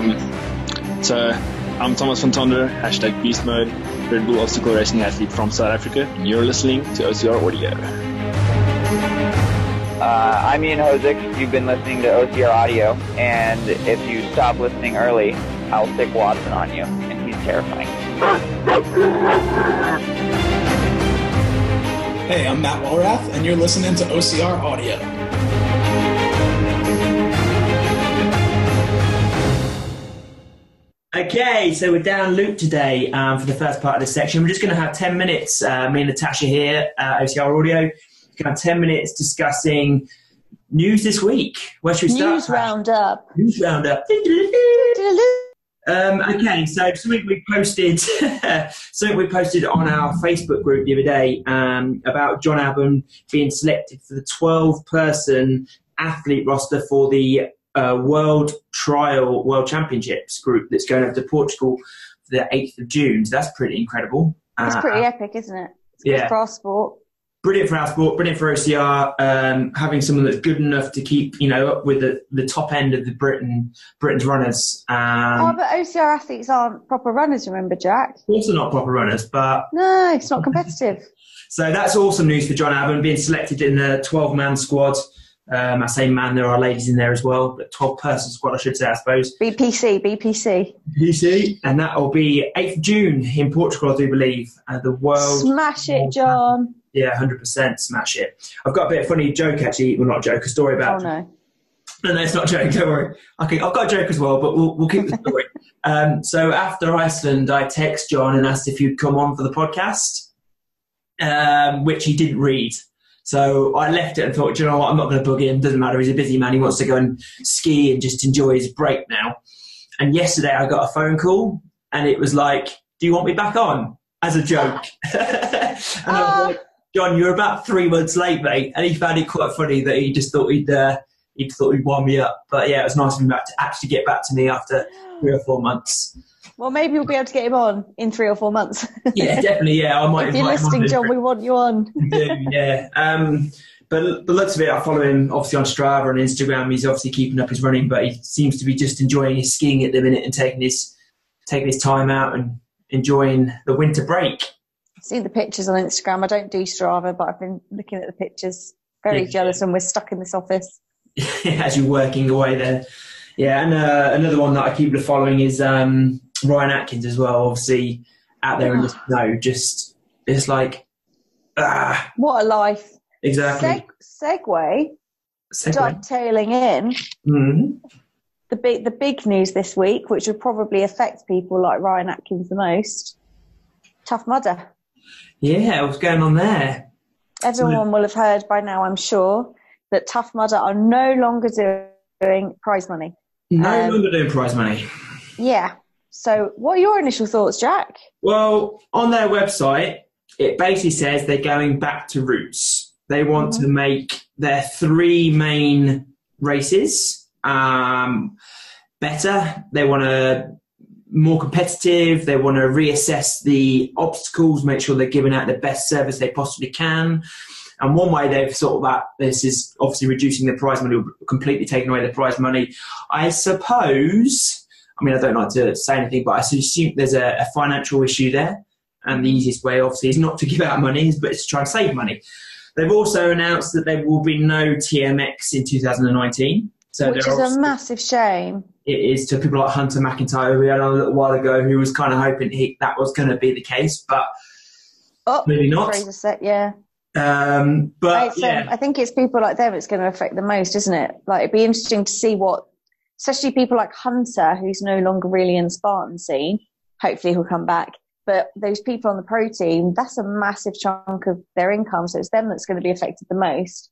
Um, so I'm Thomas van Tonder, hashtag Beast Mode, Red Bull obstacle racing athlete from South Africa, and you're listening to OCR Audio. Uh, I'm Ian Hosick. You've been listening to OCR Audio, and if you stop listening early, I'll stick Watson on you, and he's terrifying. Hey, I'm Matt Walrath, and you're listening to OCR Audio. Okay, so we're down loop today um, for the first part of this section. We're just going to have 10 minutes, uh, me and Natasha here at OCR Audio, going to have 10 minutes discussing news this week. Where should we start? News roundup. News roundup. Um, okay, so something we posted, something we posted on our Facebook group the other day um, about John Albon being selected for the 12-person athlete roster for the uh, World Trial World Championships group that's going over to Portugal for the 8th of June. So that's pretty incredible. It's Uh, pretty epic, isn't it? It's yeah. for our sport. brilliant for our sport, brilliant for OCR. Um, having someone that's good enough to keep, you know, up with the, the top end of the Britain Britain's runners. oh, Um, but OCR athletes aren't proper runners, remember, Jack? also not proper runners, but No, it's not competitive. so that's awesome news for John Albon being selected in the 12 man squad. Um, I say man, there are ladies in there as well, but 12 person squad, I should say, I suppose. BPC, BPC. PC, and that will be 8th of June in Portugal, I do believe. Uh, the world. Smash it, John. Yeah, 100% smash it. I've got a bit of funny joke actually, well, not a joke, a story Oh, about no. No, no, it's not a joke. Don't worry. Okay, I've got a joke as well, but we'll, we'll keep the story. um, so after Iceland, I text John and asked if he'd come on for the podcast, um, which he didn't read. So I left it and thought, "Do you know what? I'm not going to bug him. Doesn't matter. He's a busy man. He wants to go and ski and just enjoy his break now. And yesterday I got a phone call, and it was like, "Do you want me back on?" As a joke. and I was like, John, you're about three months late, mate. And he found it quite funny that he just thought he'd uh, he thought he'd wind me up. But yeah, it was nice of him to actually get back to me after three or four months. Well, maybe we'll be able to get him on in three or four months. Yeah, definitely. Yeah, I might. if you're listening, John, we want you on. do, yeah. Um, but the looks of it, I follow him obviously on Strava and Instagram. He's obviously keeping up his running, but he seems to be just enjoying his skiing at the minute and taking his taking his time out and enjoying the winter break. See the pictures on Instagram. I don't do Strava, but I've been looking at the pictures. Very Yeah. jealous, and we're stuck in this office. as you're working away there. Yeah, and uh, another one that I keep following is um, Ryan Atkins as well. Obviously, out there in the snow, just it's like ah, What a life! exactly. Seg- segue, Segue. dovetailing in. Mhm. the big the big news this week, which would probably affect people like Ryan Atkins the most. Tough Mudder. Yeah, what's going on there? Everyone will have heard by now, I'm sure, that Tough Mudder are no longer doing prize money. No Um, longer doing prize money. Yeah. So, what are your initial thoughts, Jack? Well, on their website, it basically says they're going back to roots. They want to make their three main races um, better. They want to more competitive. They want to reassess the obstacles, make sure they're giving out the best service they possibly can. And one way they've thought about this is obviously reducing the prize money, completely taking away the prize money. I suppose. I mean, I don't like to say anything, but I assume there's a, a financial issue there. And the easiest way, obviously, is not to give out money, but it's to try and save money. They've also announced that there will be no TMX in 2019. So Which is a massive shame. it is to people like Hunter McIntyre, we had a little while ago, who was kind of hoping he, that was going to be the case, but Oh, maybe not. Said, yeah. Um, but um, yeah, I think it's people like them it's going to affect the most, isn't it? Like, it'd be interesting to see what, especially people like Hunter, who's no longer really in the Spartan scene. Hopefully, he'll come back. But those people on the pro team, that's a massive chunk of their income. So it's them that's going to be affected the most.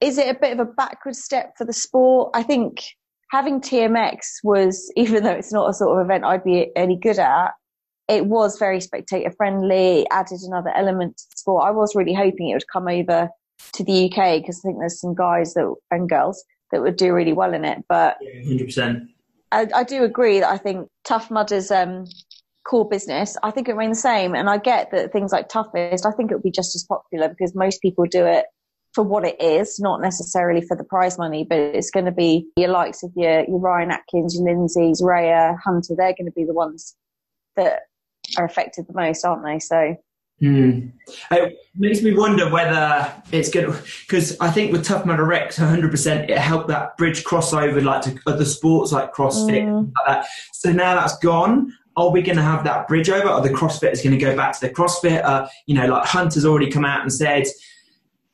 Is it a bit of a backward step for the sport? I think having TMX was, even though it's not a sort of event I'd be any good at, it was very spectator friendly, added another element to the sport. I was really hoping it would come over to the UK because I think there's some guys that and girls that would do really well in it. But hundred percent. I, I do agree that I think Tough Mudder's um, core business, I think it remains the same. And I get that things like Toughest, I think it would be just as popular because most people do it for what it is, not necessarily for the prize money, but it's going to be your likes of your, your Ryan Atkins, your Lindsays, Raya, Hunter. They're going to be the ones that are affected the most, aren't they? So. Hmm. It makes me wonder whether it's going to, because I think with Tough Mudder Rex, 100%, it helped that bridge crossover like to other sports like CrossFit, Mm. like that. So now that's gone. Are we going to have that bridge over? Or the CrossFit is going to go back to the CrossFit? Uh, you know, like Hunter's already come out and said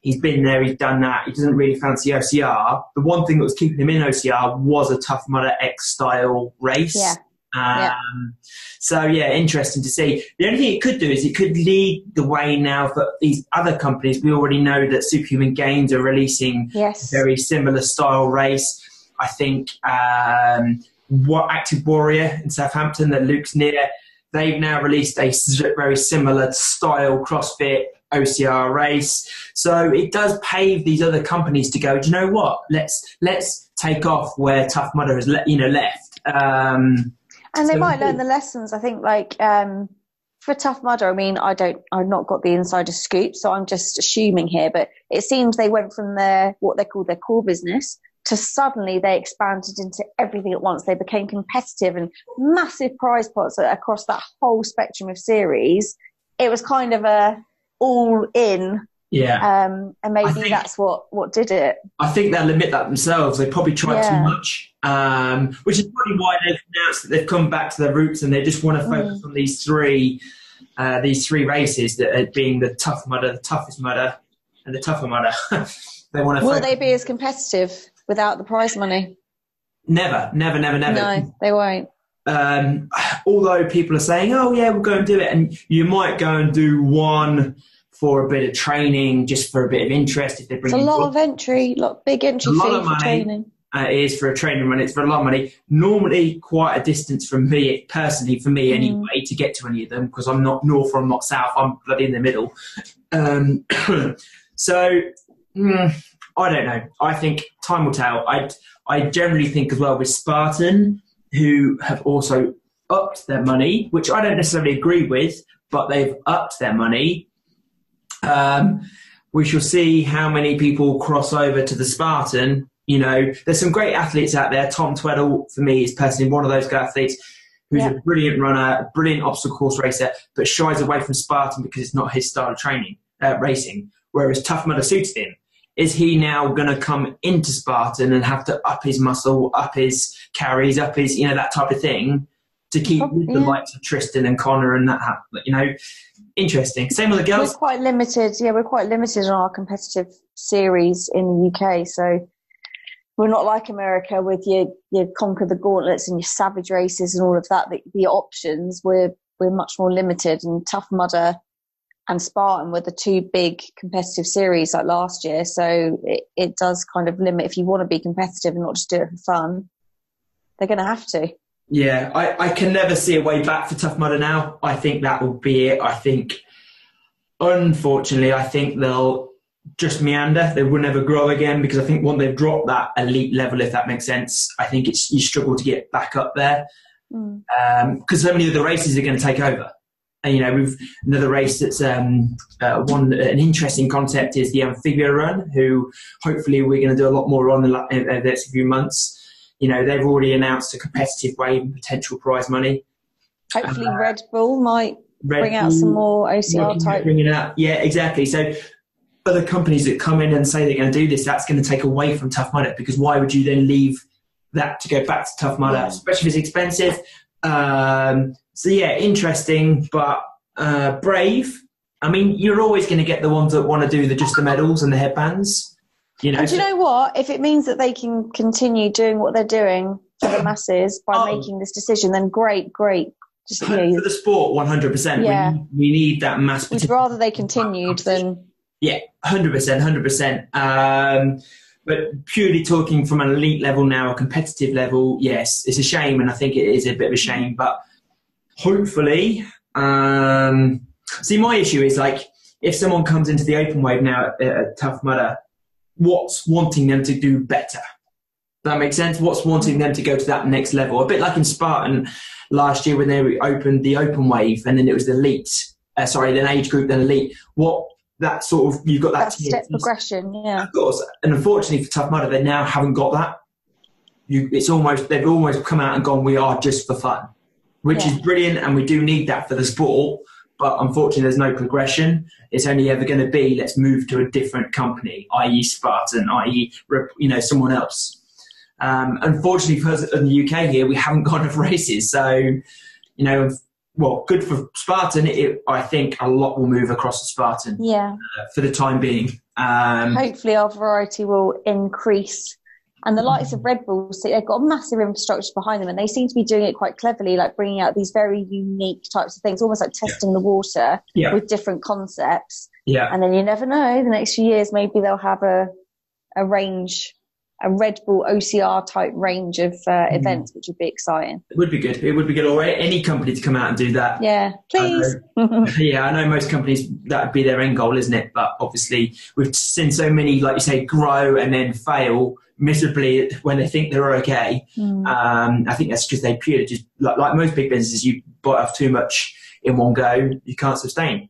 he's been there, he's done that. He doesn't really fancy OCR. The one thing that was keeping him in OCR was a Tough Mudder X style race. Yeah. Um, Yeah. So yeah, interesting to see. The only thing it could do is it could lead the way now for these other companies. We already know that Superhuman Games are releasing Yes. very similar style race. I think um, what Active Warrior in Southampton that Luke's near, they've now released a very similar style CrossFit OCR race. So it does pave these other companies to go. Do you know what? Let's let's take off where Tough Mudder has le- you know left. Um, And they So- might learn the lessons. I think, like um, for Tough Mudder, I mean, I don't, I've not got the insider scoop, so I'm just assuming here. But it seems they went from their what they call their core business to suddenly they expanded into everything at once. They became competitive and massive prize pots across that whole spectrum of series. It was kind of a all in, yeah. um, and maybe think- that's what what did it. I think they'll admit that themselves. They probably tried Yeah. too much, um, which is probably why they've announced that they've come back to their roots and they just want to focus Mm. on these three, uh, these three races that are being the tough mudder, the toughest mudder, and the tougher mudder. they want to. Will they be as competitive without the prize money? Never, never, never, never. No, they won't. um, although people are saying, "Oh yeah, we'll go and do it," and you might go and do one for a bit of training, just for a bit of interest. If they bring It's a lot of entry, lot big entry A lot fee of for money. training. uh, is for a training run. It's for a lot of money. Normally, quite a distance from me, personally, for me Mm. anyway, to get to any of them because I'm not north or I'm not south. I'm bloody in the middle. Um, so mm, I don't know. I think time will tell. I I generally think as well with Spartan, who have also upped their money, which I don't necessarily agree with, but they've upped their money. Um, we shall see how many people cross over to the Spartan. You know, there's some great athletes out there. Tom Tweddle, for me, is personally one of those good athletes who's Yeah. a brilliant runner, a brilliant obstacle course racer, but shies away from Spartan because it's not his style of training, uh, racing, whereas Tough Mudder suits him. Is he now going to come into Spartan and have to up his muscle, up his carries, up his, you know, that type of thing to keep with the likes of Tristan and Connor and that, you know, interesting. Same with the girls. We're quite limited. Yeah, we're quite limited on our competitive series in the UK. So we're not like America with your your conquer the gauntlets and your savage races and all of that. The, the options we're we're much more limited. And Tough Mudder and Spartan were the two big competitive series like last year. So it, it does kind of limit if you want to be competitive and not just do it for fun. They're going to have to. Yeah, I, I can never see a way back for Tough Mudder now. I think that will be it. I think, unfortunately, I think they'll just meander. They will never grow again because I think once they've dropped that elite level, if that makes sense, I think it's you struggle to get back up there Mm. because so many of the races are going to take over. And you know, we've another race that's um, uh, one an interesting concept is the Amphibia Run, who hopefully we're going to do a lot more on in the next few months. You know, they've already announced a competitive wave and potential prize money. Hopefully, Uh, Red Bull might Red bring out Bull, some more OCR type. bringing out, yeah, exactly. So other companies that come in and say they're going to do this, that's going to take away from Tough Mudder because why would you then leave that to go back to Tough Mudder, Yeah. especially if it's expensive? Um, so yeah, interesting, but uh, brave. I mean, you're always going to get the ones that want to do the just the medals and the headbands. You know, And do you know what? If it means that they can continue doing what they're doing for the masses by Oh. making this decision, then great, great. Just you for know, the sport, 100%. Yeah. We, need, that mass. we'd rather they continued than Yeah, hundred percent, hundred percent. Um, but purely talking from an elite level now, a competitive level, yes, it's a shame, and I think it is a bit of a shame. But hopefully, um, see, my issue is like if someone comes into the open wave now at, at Tough Mudder, what's wanting them to do better? That makes sense. What's wanting them to go to that next level? A bit like in Spartan last year when they opened the open wave, and then it was the elite. Uh, sorry, then age group, then elite. What that sort of you've got that, That step progression, yeah. Of course, and unfortunately for Tough Mudder, they now haven't got that. You, it's almost they've almost come out and gone. We are just for fun, which is brilliant, and we do need that for the sport. But unfortunately, there's no progression. It's only ever going to be let's move to a different company, i.e., Spartan, i.e., you know, someone else. Um, unfortunately, for us in the UK here, we haven't got enough races. So, you know, well, good for Spartan. It, I think a lot will move across to Spartan Yeah. uh, for the time being. Um, Hopefully, our variety will increase. And the likes of Red Bull, see, they've got a massive infrastructure behind them, and they seem to be doing it quite cleverly, like bringing out these very unique types of things, almost like testing the water Yeah. with different concepts. yeah. And then you never know, the next few years, maybe they'll have a, a range, a Red Bull OCR type range of uh, Mm. events, which would be exciting. It would be good. It would be good. Or any company to come out and do that. Yeah, please. yeah, I know most companies that would be their end goal, isn't it? But obviously, we've seen so many, like you say, grow and then fail miserably when they think they're okay. Mm. Um, I think that's because they purely just like, like most big businesses, you bite off too much in one go, you can't sustain.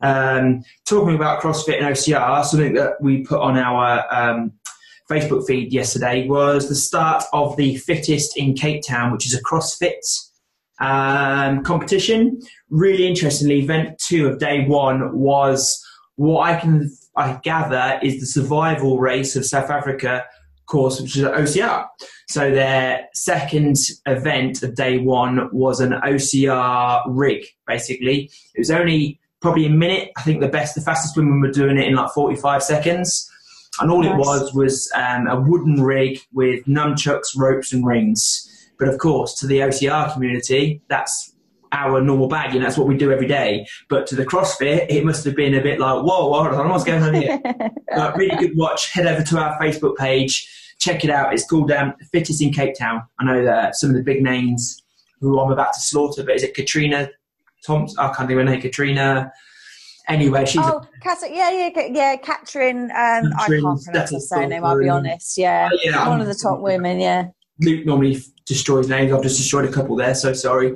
Um, talking about CrossFit and OCR, something that we put on our um, Facebook feed yesterday was the start of the fittest in Cape Town, which is a CrossFit um, competition. Really interestingly, event two of day one was what I can I gather is the survival race of South Africa course, which is at OCR. So their second event of day one was an OCR rig, basically. It was only probably a minute. I think the best, the fastest women were doing it in like 45 seconds. And all it was was um, a wooden rig with nunchucks, ropes, and rings. But of course, to the OCR community, that's our normal bag, and that's what we do every day. But to the CrossFit, it must have been a bit like, whoa, hold on, what's going on here? but really good watch. Head over to our Facebook page, check it out. It's called um, Fittest in Cape Town. I know that some of the big names who I'm about to slaughter, but is it Katrina Thompson? I can't think of her name. Katrina. Anyway, she's Oh, Kat, yeah, yeah, yeah, Katrin. Um, I can't pronounce her surname. I'll be honest. Yeah, Oh, yeah, one I'm- of the top women. Yeah, Luke normally destroys names. I've just destroyed a couple there, so sorry.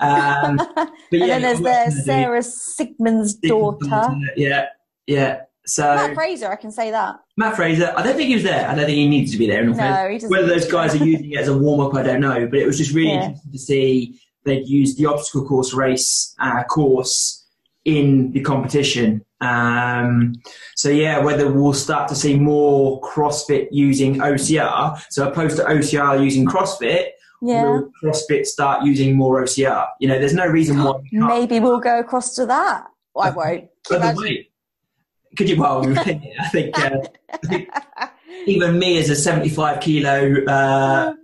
Um, but and yeah, then there's Sarah Sigmund's daughter, Yeah, yeah. So Mat Fraser. I can say that. Mat Fraser, I don't think he was there. I don't think he needed to be there. in. No, he doesn't. Whether those guys are using it as a warm up, I don't know. But it was just really Yeah. interesting to see they'd used the obstacle course race uh, course in the competition. Um, so yeah, whether we'll start to see more CrossFit using OCR, so opposed to OCR using CrossFit, Yeah, will CrossFit start using more OCR? You know, there's no reason why. we maybe we'll go across to that. Well, I won't. By the way, could you? Well, I think, uh, I think even me as a 75 kilo uh,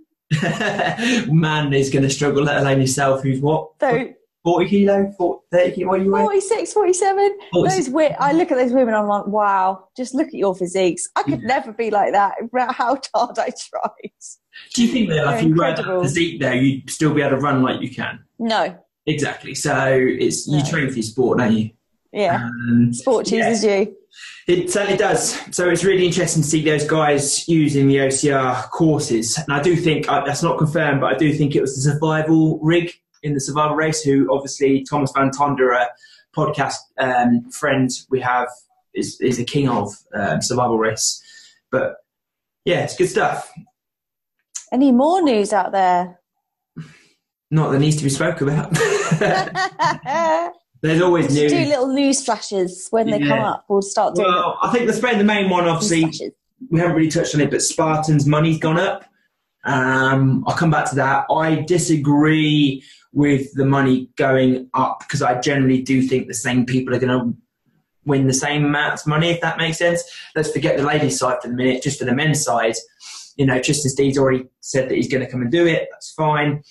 man is going to struggle, let alone yourself, who's what? so 40 kilo? 40, 30 kilo? What are you 46, 47. 46. Those wi- I look at those women. I'm like, wow. Just look at your physiques. I could Yeah. never be like that. No matter how hard I tried. Do you think that They're if you were that incredible. physique there, you'd still be able to run like you can? No. Exactly. So it's you No. train for your sport, don't you? Yeah. Um, Sport yeah. chooses you. It certainly does. So it's really interesting to see those guys using the OCR courses. And I do think, that's not confirmed, but I do think it was the survival rig in the survival race, who obviously Thomas Van Tonder, a podcast um, friend we have, is, is the king of um, survival race. But yeah, it's good stuff. Any more news out there? Not that needs to be spoken about. There's always news. do little news flashes when they come up. We'll start doing Well, I think the the main one, obviously, we haven't really touched on it, but Spartan's money's gone up. Um, I'll come back to that. I disagree with the money going up because I generally do think the same people are going to win the same amount of money, if that makes sense. Let's forget the ladies' side for the minute, just for the men's side. You know, Tristan Steed's already said that he's going to come and do it. That's fine.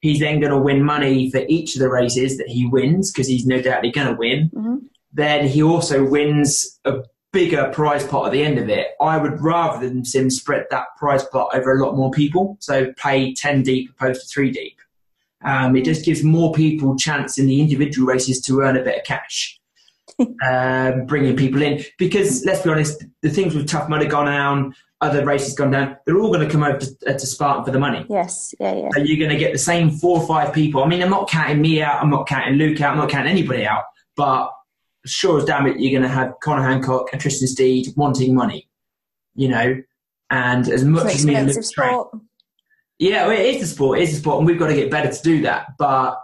He's then going to win money for each of the races that he wins because he's no doubtly going to win. Mhm. Then he also wins a bigger prize pot at the end of it. I would rather than him spread that prize pot over a lot more people. So play 10 deep opposed to 3 deep. Um, it just gives more people chance in the individual races to earn a bit of cash. um, bringing people in because let's be honest, the things with Tough Mudder gone down, other races gone down. They're all going to come over to, uh, to Spartan for the money. Yes, yeah, yeah. So you're going to get the same four or five people. I mean, I'm not counting me out. I'm not counting Luke out. I'm not counting anybody out. But sure as damn it, you're going to have Connor Hancock and Tristan Steed wanting money, you know. And as much as me and Luke train. Yeah, well, it is a sport, it is a sport, and we've got to get better to do that. But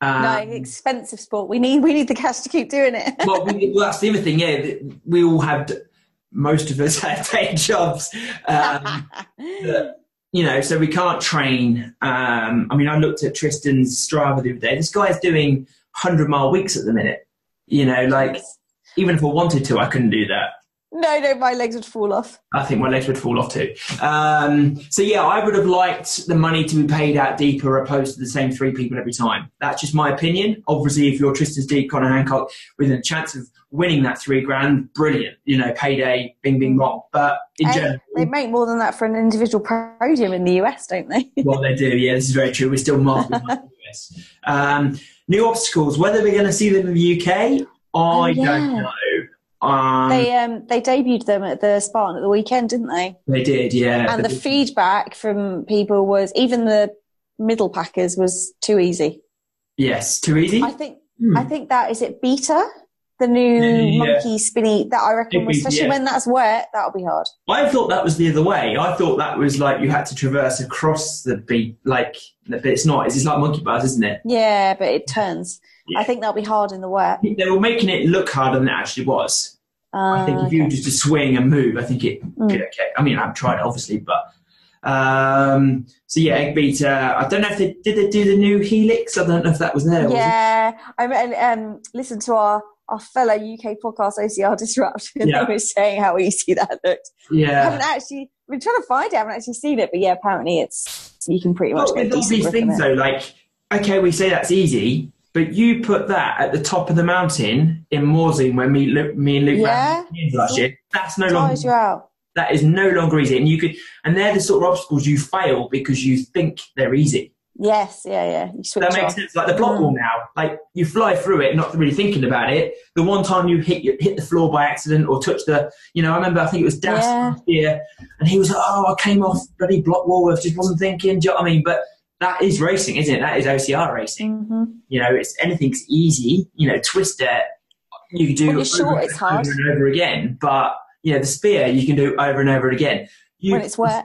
um, no, expensive sport. We need we need the cash to keep doing it. well, we, well, that's the other thing. Yeah, we all have. Most of us have day jobs. Um, that, you know, so we can't train. Um, I mean, I looked at Tristan's Strava the other day. This guy's doing hundred mile weeks at the minute. You know, like even if I wanted to, I couldn't do that. No, no, my legs would fall off. I think my legs would fall off too. Um, so yeah, I would have liked the money to be paid out deeper opposed to the same three people every time. That's just my opinion. Obviously, if you're Tristan Steed, Connor Hancock, with a chance of winning that three grand, brilliant. You know, payday, bing, bing, bong. But in general, they make more than that for an individual podium in the US, don't they? well, they do. Yeah, this is very true. We're still marking the US. Um, new obstacles. Whether we're going to see them in the UK, I Oh, yeah. don't know. Um, they, um they debuted them at the Spartan at the weekend, didn't they? They did, yeah. And the feedback from people was even the middle packers was too easy. yes, too easy. I think Hmm. I think that is it beta, the new Yeah. monkey spinny that I reckon was especially yeah. when that's wet, that'll be hard. I thought that was the other way. I thought that was like you had to traverse across the beat, like, but it's not. It's, it's like monkey bars, isn't it? Yeah, but it turns. Yeah. I think that'll be hard in the wet. They were making it look harder than it actually was. I think Uh, if you just to swing and move, I think it Mm. okay. I mean, I haven't tried it obviously, but um, so yeah, egg beater. I don't know if they did they do the new helix. I don't know if that was there. was? Yeah, I mean, um, listen to our, our fellow UK podcast OCR Disrupt, and Yeah. they were saying how easy that looked. Yeah, I haven't actually, we're trying to find it, I haven't actually seen it, but yeah, apparently it's, you can pretty much Well, a all these things though, like okay, we say that's easy, but you put that at the top of the mountain in Morzine when me, me and Luke Yeah. ran last year. That's no longer Tires you out. that is no longer easy, and you could, and they're the sort of obstacles you fail because you think they're easy. Yes, yeah, yeah. That makes off. sense. Like the block Mm. wall now, like you fly through it, not really thinking about it. The one time you hit you hit the floor by accident or touch the, you know, I remember I think it was Das Yeah. last year, and he was like, "Oh, I came off bloody block wall. I just wasn't thinking." Do you know what I mean? But that is racing, isn't it? That is OCR racing. hmm You know, it's anything's easy. You know, twister you can do you're short, over, it's hard. over and over again, but you know, the spear you can do over and over again. You When it's wet.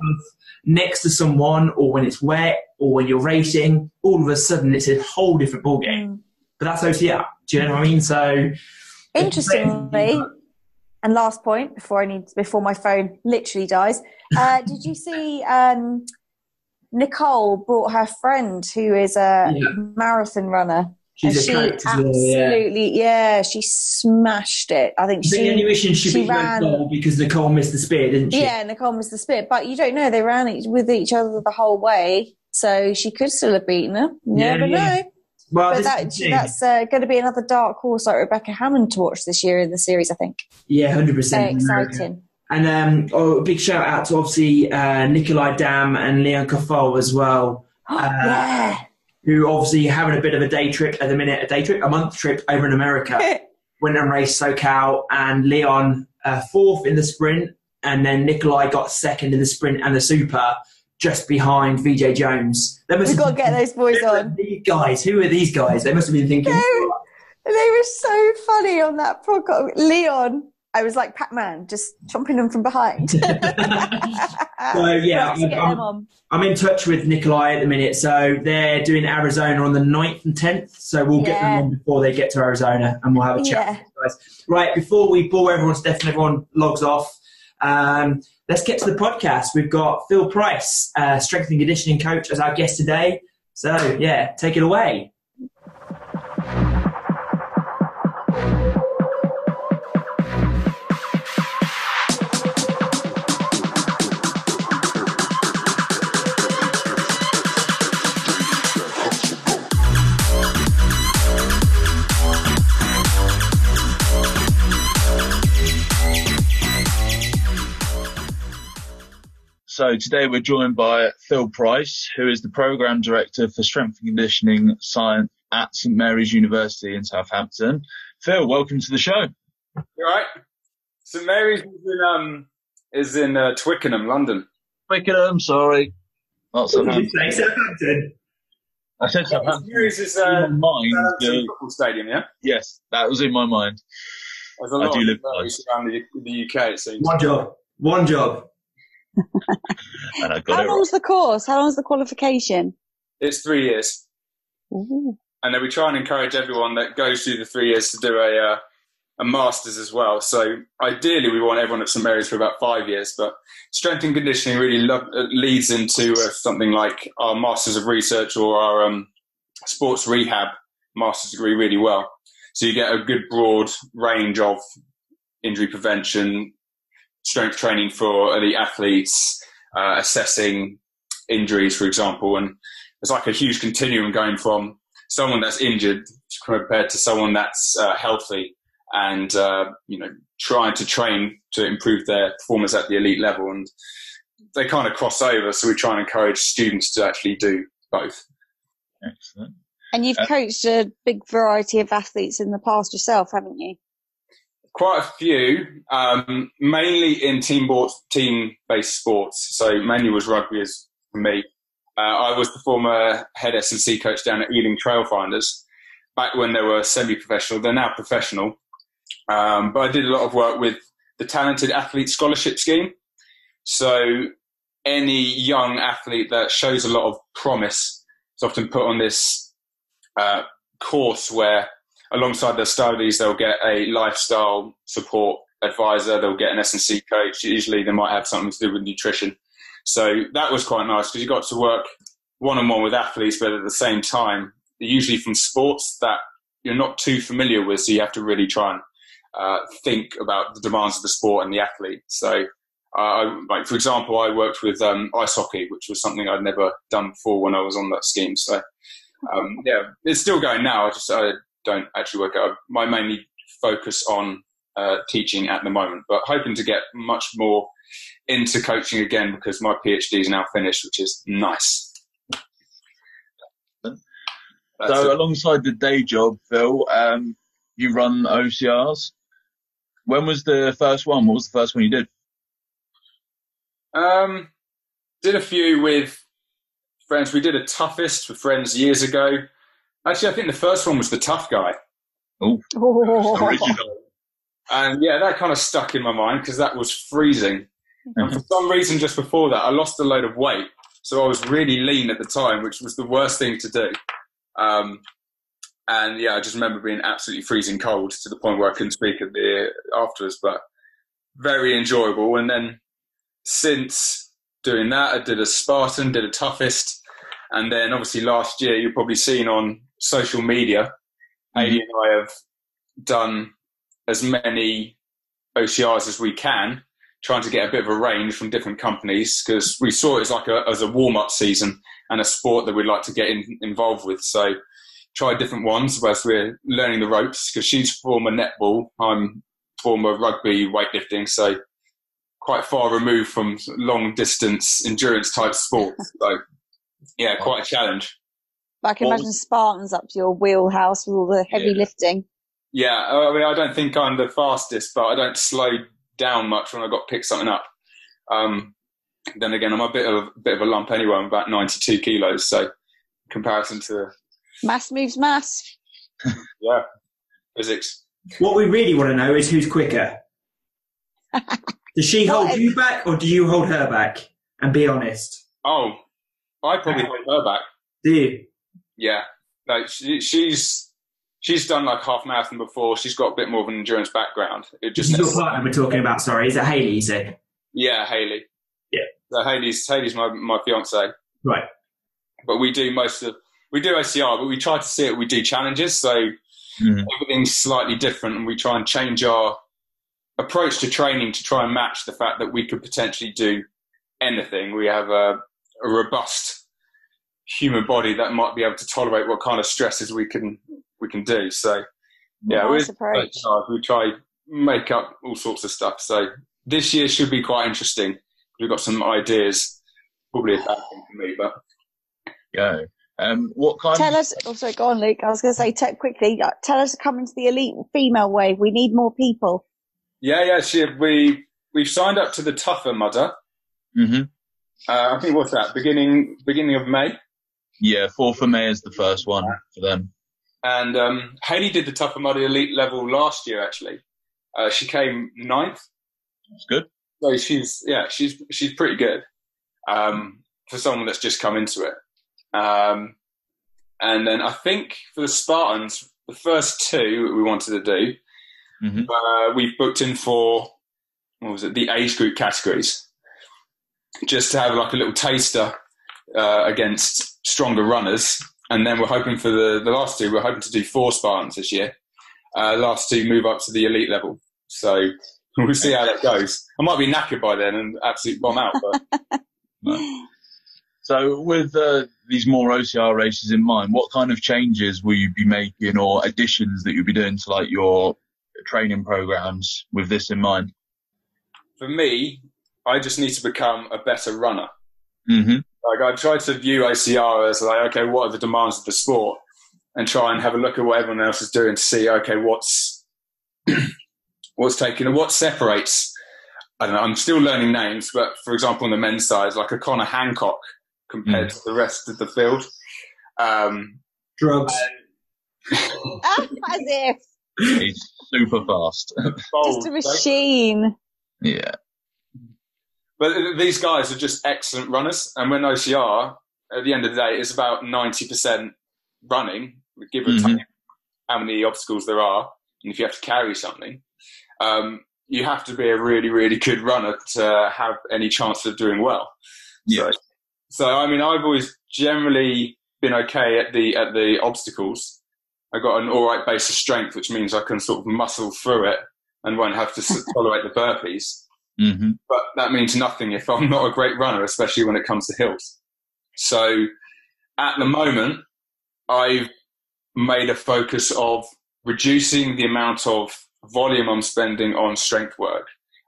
next to someone, or when it's wet, or when you're racing, all of a sudden it's a whole different ball game. Mm. But that's OCR. Do you know what I mean? So Interestingly, and last point before I need before my phone literally dies. Uh, did you see um, Nicole brought her friend who is a Yeah. marathon runner? she's and a she well. Yeah. absolutely, yeah. she smashed it. I think think the she, reason she, she ran- because Nicole missed the spear, didn't she? yeah, Nicole missed the spit, but you don't know. They ran with each other the whole way, so she could still have beaten her. You Yeah, never yeah. know. Well, But that, is the thing. that's uh, going to be another dark horse like Rebecca Hammond to watch this year in the series. I think. yeah, hundred Very percent. exciting. And um, oh, a big shout out to obviously uh, Nikolai Dam and Leon Kofol as well, yeah. who obviously having a bit of a day trip at the minute, a day trip, a month trip over in America. Went and raced SoCal, and Leon uh, fourth in the sprint, and then Nikolai got second in the sprint and the super, just behind Veejay Jones. They must We've got to get those boys on. These guys, who are these guys? They must have been thinking. They were so funny on that podcast. Leon, I was like Pac Man, just chomping them from behind. So yeah, Let's get I'm, them. I'm in touch with Nikolai at the minute. So they're doing Arizona on the 9th and 10th. So we'll get them on before they get to Arizona and we'll have a chat. Yeah. with guys. Right, before we bore everyone to death and everyone logs off, um, let's get to the podcast. We've got Phil Price, uh, strength and conditioning coach, as our guest today. So yeah, take it away. So today we're joined by Phil Price, who is the program director for strength and conditioning science at St Mary's University in Southampton. Phil, welcome to the show. You right? St Mary's is in um is in uh, Twickenham, London. Twickenham, sorry. Not What did Southampton. you say? Southampton. I said Southampton. Mary's is In uh, my mind, Southampton the- football stadium, yeah. yes, that was in my mind. There's a I lot do of live Marys around the, the UK. It seems. One job. One job. And I got How it right. long's the course? How long's the qualification? It's three years. Ooh. and then we try and encourage everyone that goes through the three years to do a uh, a masters as well. So ideally, we want everyone at St Mary's for about five years, but strength and conditioning really lo- uh, leads into uh, something like our masters of research or our um, sports rehab master's degree really well. So you get a good broad range of injury prevention, strength training for the athletes, uh, assessing injuries, for example, and it's like a huge continuum going from someone that's injured compared to someone that's uh, healthy and uh, you know trying to train to improve their performance at the elite level and they kind of cross over so we try and encourage students to actually do both Excellent. And you've Uh, coached a big variety of athletes in the past yourself, haven't you? Quite a few um, mainly in team team based sports. So mainly was rugby as for me. Uh, I was the former head S&C coach down at Ealing Trailfinders back when they were semi-professional. They're now professional. Um, but I did a lot of work with the Talented Athlete Scholarship Scheme. So any young athlete that shows a lot of promise is often put on this uh, course where, alongside their studies, they'll get a lifestyle support advisor. They'll get an S&C coach. Usually, they might have something to do with nutrition. So that was quite nice because you got to work one on one with athletes, but at the same time, usually from sports that you're not too familiar with. So you have to really try and uh, think about the demands of the sport and the athlete. So, uh, I, like for example, I worked with um, ice hockey, which was something I'd never done before when I was on that scheme. So, um, yeah, it's still going now. I just I don't actually work out. My mainly focus on uh, teaching at the moment, but hoping to get much more into coaching again because my PhD is now finished, which is nice. That's so, it. alongside the day job, Phil, um, you run OCRs. When was the first one? What was the first one you did? Um, did a few with friends. We did a toughest with friends years ago. Actually, I think the first one was the tough guy, Oh, original. and yeah, that kind of stuck in my mind because that was freezing. And for some reason, just before that, I lost a load of weight, so I was really lean at the time, which was the worst thing to do. Um, and yeah, I just remember being absolutely freezing cold to the point where I couldn't speak at the afterwards, but very enjoyable. And then since doing that, I did a Spartan, did a toughest, and then obviously last year you've probably seen on social media, mm-hmm. Adi and I have done as many OCRs as we can, trying to get a bit of a range from different companies because we saw it as like a as a warm up season and a sport that we'd like to get in, involved with. So try different ones whilst we're learning the ropes because she's former netball, I'm former rugby weightlifting, so quite far removed from long distance endurance type sports. So yeah, quite a challenge. But I can What imagine Spartans up to your wheelhouse with all the heavy Yeah. lifting. Yeah, I mean, I don't think I'm the fastest, but I don't slow down much when I got to pick something up. Um, then again, I'm a bit of a bit of a lump anyway. I'm about 92 kilos, so in comparison to Mass moves mass. yeah, physics. What we really want to know is who's quicker. Does she hold What? you back or do you hold her back? And be honest. Oh, I probably hold her back. Do you? Yeah, like she, she's she's done like half marathon before. She's got a bit more of an endurance background. It just is your partner we're talking about, sorry. Is it Haley, you said? yeah, Haley. Yeah. So Haley's Haley's my my fiance. Right. but we do most of we do OCR, but we try to see it. We do challenges, so Mhm. everything's slightly different, and we try and change our approach to training to try and match the fact that we could potentially do anything. We have a, a robust human body that might be able to tolerate what kind of stresses we can we can do. So yeah, Nice we approach. we try make up all sorts of stuff. So this year should be quite interesting. We've got some ideas. Probably a bad thing for me, but Go. Um, what kind? Tell us. Oh, sorry, go on, Luke. I was going to say te- quickly. uh, Tell us to come into the elite female wave. We need more people. Yeah, yeah. She, we we've signed up to the Tougher Mudder. hmm Uh, I think what's that? Beginning beginning of May. Yeah, fourth of May is the first one for them. And um, Haley did the Tougher Mudder Elite level last year. Actually, uh, she came ninth. That's good. So she's yeah, she's she's pretty good um, for someone that's just come into it. Um, and then I think for the Spartans, the first two we wanted to do, Mhm. uh, we've booked in for what was it? The age group categories, just to have like a little taster uh, against stronger runners. And then we're hoping for the, the last two. We're hoping to do four Spartans this year. Uh, last two move up to the elite level. So we'll see how that goes. I might be knackered by then and absolutely bomb out. But So, with uh, these more OCR races in mind, what kind of changes will you be making or additions that you'll be doing to like your training programs with this in mind? for me, I just need to become a better runner. Mm-hmm. Like I try to view OCR as like, okay, what are the demands of the sport, and try and have a look at what everyone else is doing to see, okay, what's what's taken, and what separates. I don't know. I'm still learning names, but for example, on the men's side, like a Connor Hancock compared to the rest of the field. Um, Drugs. Ah, as if. He's super fast. bold, Just a machine. yeah. But these guys are just excellent runners, and when OCR, at the end of the day, it's about ninety percent running, give or Mhm. take how many obstacles there are, and if you have to carry something, um, you have to be a really, really good runner to have any chance of doing well. Yeah. So, so I mean, I've always generally been okay at the at the obstacles. I got an all right base of strength, which means I can sort of muscle through it and won't have to tolerate the burpees Mm-hmm. but that means nothing if I'm not a great runner, especially when it comes to hills. So at the moment, I've made a focus of reducing the amount of volume I'm spending on strength work.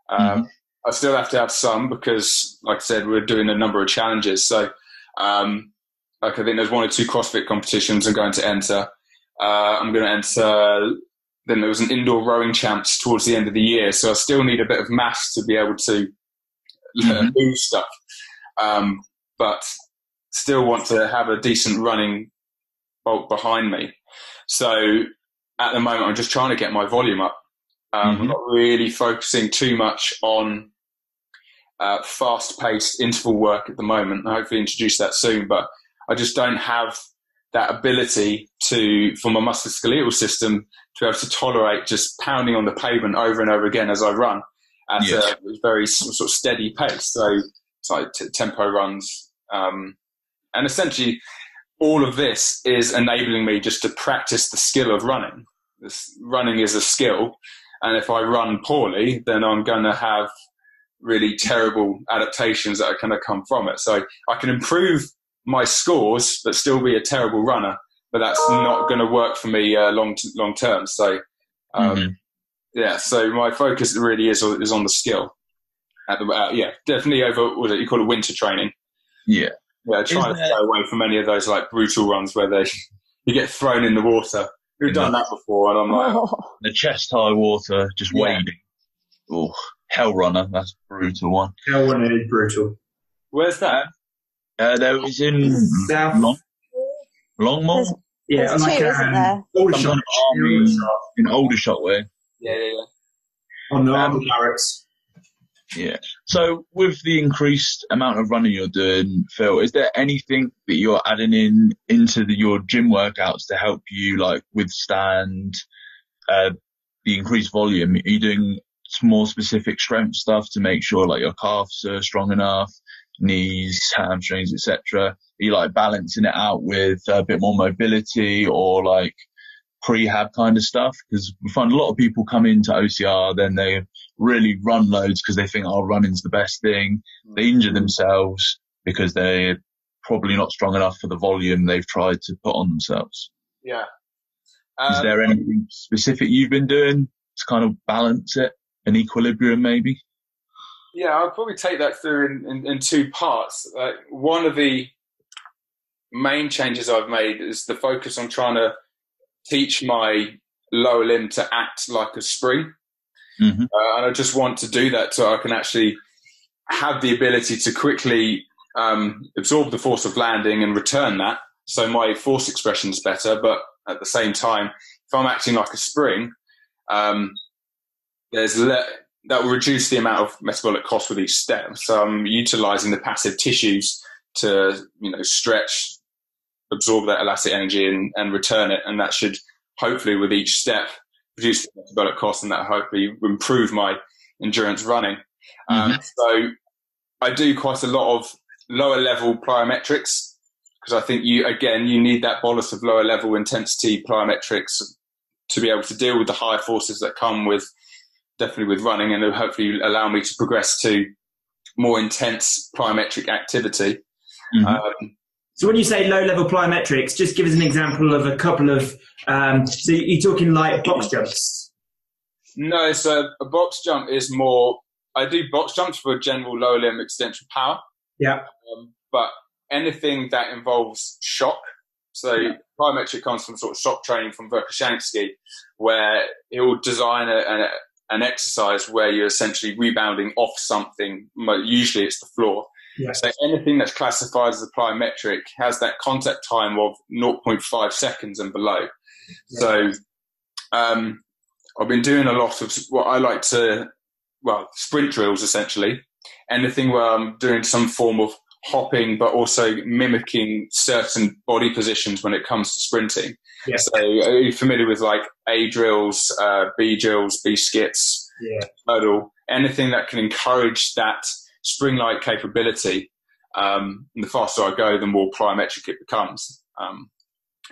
Um, I still have to have some because, like I said, we're doing a number of challenges. So, um, like I think there's one or two CrossFit competitions I'm going to enter. Uh, I'm going to enter then there was an indoor rowing champs towards the end of the year, so I still need a bit of mass to be able to Mhm. do stuff. Um, but still want to have a decent running bolt behind me. So at the moment, I'm just trying to get my volume up. Um, I'm Mhm. not really focusing too much on uh, fast-paced interval work at the moment. I hopefully introduce that soon, but I just don't have that ability to, for my musculoskeletal system, to be able to tolerate just pounding on the pavement over and over again as I run at Yes. a very sort of steady pace. So it's like t- tempo runs, um, and essentially all of this is enabling me just to practice the skill of running. This running is a skill, and if I run poorly, then I'm going to have really terrible adaptations that are going to come from it. So I can improve my scores, but still be a terrible runner. But that's not going to work for me uh, long long term. So um, Mhm. yeah, so my focus really is is on the skill. At the uh, yeah, definitely over what do you call it winter training. Yeah. Yeah, try to stay away from any of those like brutal runs where they you get thrown in the water. We've done that before, and I'm like, Oh, The chest high water, just Yeah. wading. Oh, hell runner. That's a brutal one. Hell one is brutal. "Where's that?" Uh, there was in South. Long, Longmoor There's- Yeah, There's like two, isn't um, there? Aldershot. Some kind of army- Aldershot. in Aldershot way. Yeah, yeah, yeah. On the army barracks. Yeah. So with the increased amount of running you're doing, Phil, is there anything that you're adding in into the, your gym workouts to help you like withstand uh, the increased volume? Are you doing some more specific strength stuff to make sure like your calves are strong enough, knees, hamstrings, etc.? Are you like balancing it out with a bit more mobility or like prehab kind of stuff? Because we find a lot of people come into OCR, then they really run loads because they think, oh, running's the best thing. They injure themselves because they're probably not strong enough for the volume they've tried to put on themselves. Yeah. Is Um, there anything specific you've been doing to kind of balance it, an equilibrium maybe? Yeah, I'll probably take that through in, in, in two parts. Like one of the main changes I've made is the focus on trying to teach my lower limb to act like a spring. Mhm. Uh, and I just want to do that so I can actually have the ability to quickly um, absorb the force of landing and return that so my force expression is better. But at the same time, if I'm acting like a spring, um, there's le- that will reduce the amount of metabolic cost with each step. So I'm utilizing the passive tissues to you know stretch, absorb that elastic energy, and, and return it, and that should hopefully with each step reduce the metabolic cost, and that hopefully improve my endurance running. Um, Mhm. so I do quite a lot of lower level plyometrics because I think you again you need that bolus of lower level intensity plyometrics to be able to deal with the higher forces that come with definitely with running and it'll hopefully allow me to progress to more intense plyometric activity. Mhm. Um, So when you say low level plyometrics, just give us an example of a couple of. Um, so you're talking like box jumps. no, so a box jump is more. I do box jumps for general lower limb extension power. Yeah. Um, but anything that involves shock, so plyometric comes from sort of shock training from Verkhoshansky, where he'll design a, an, an exercise where you're essentially rebounding off something. Usually it's the floor. Yeah. So anything that's classified as a plyometric has that contact time of 0.5 seconds and below. So um, I've been doing a lot of what I like to, well, sprint drills essentially. Anything where I'm doing some form of hopping, but also mimicking certain body positions when it comes to sprinting. Yeah. So are you familiar with like A drills, uh, B drills, B skips, Yeah. hurdle, anything that can encourage that spring-like capability. Um, and the faster I go, the more plyometric it becomes. Um,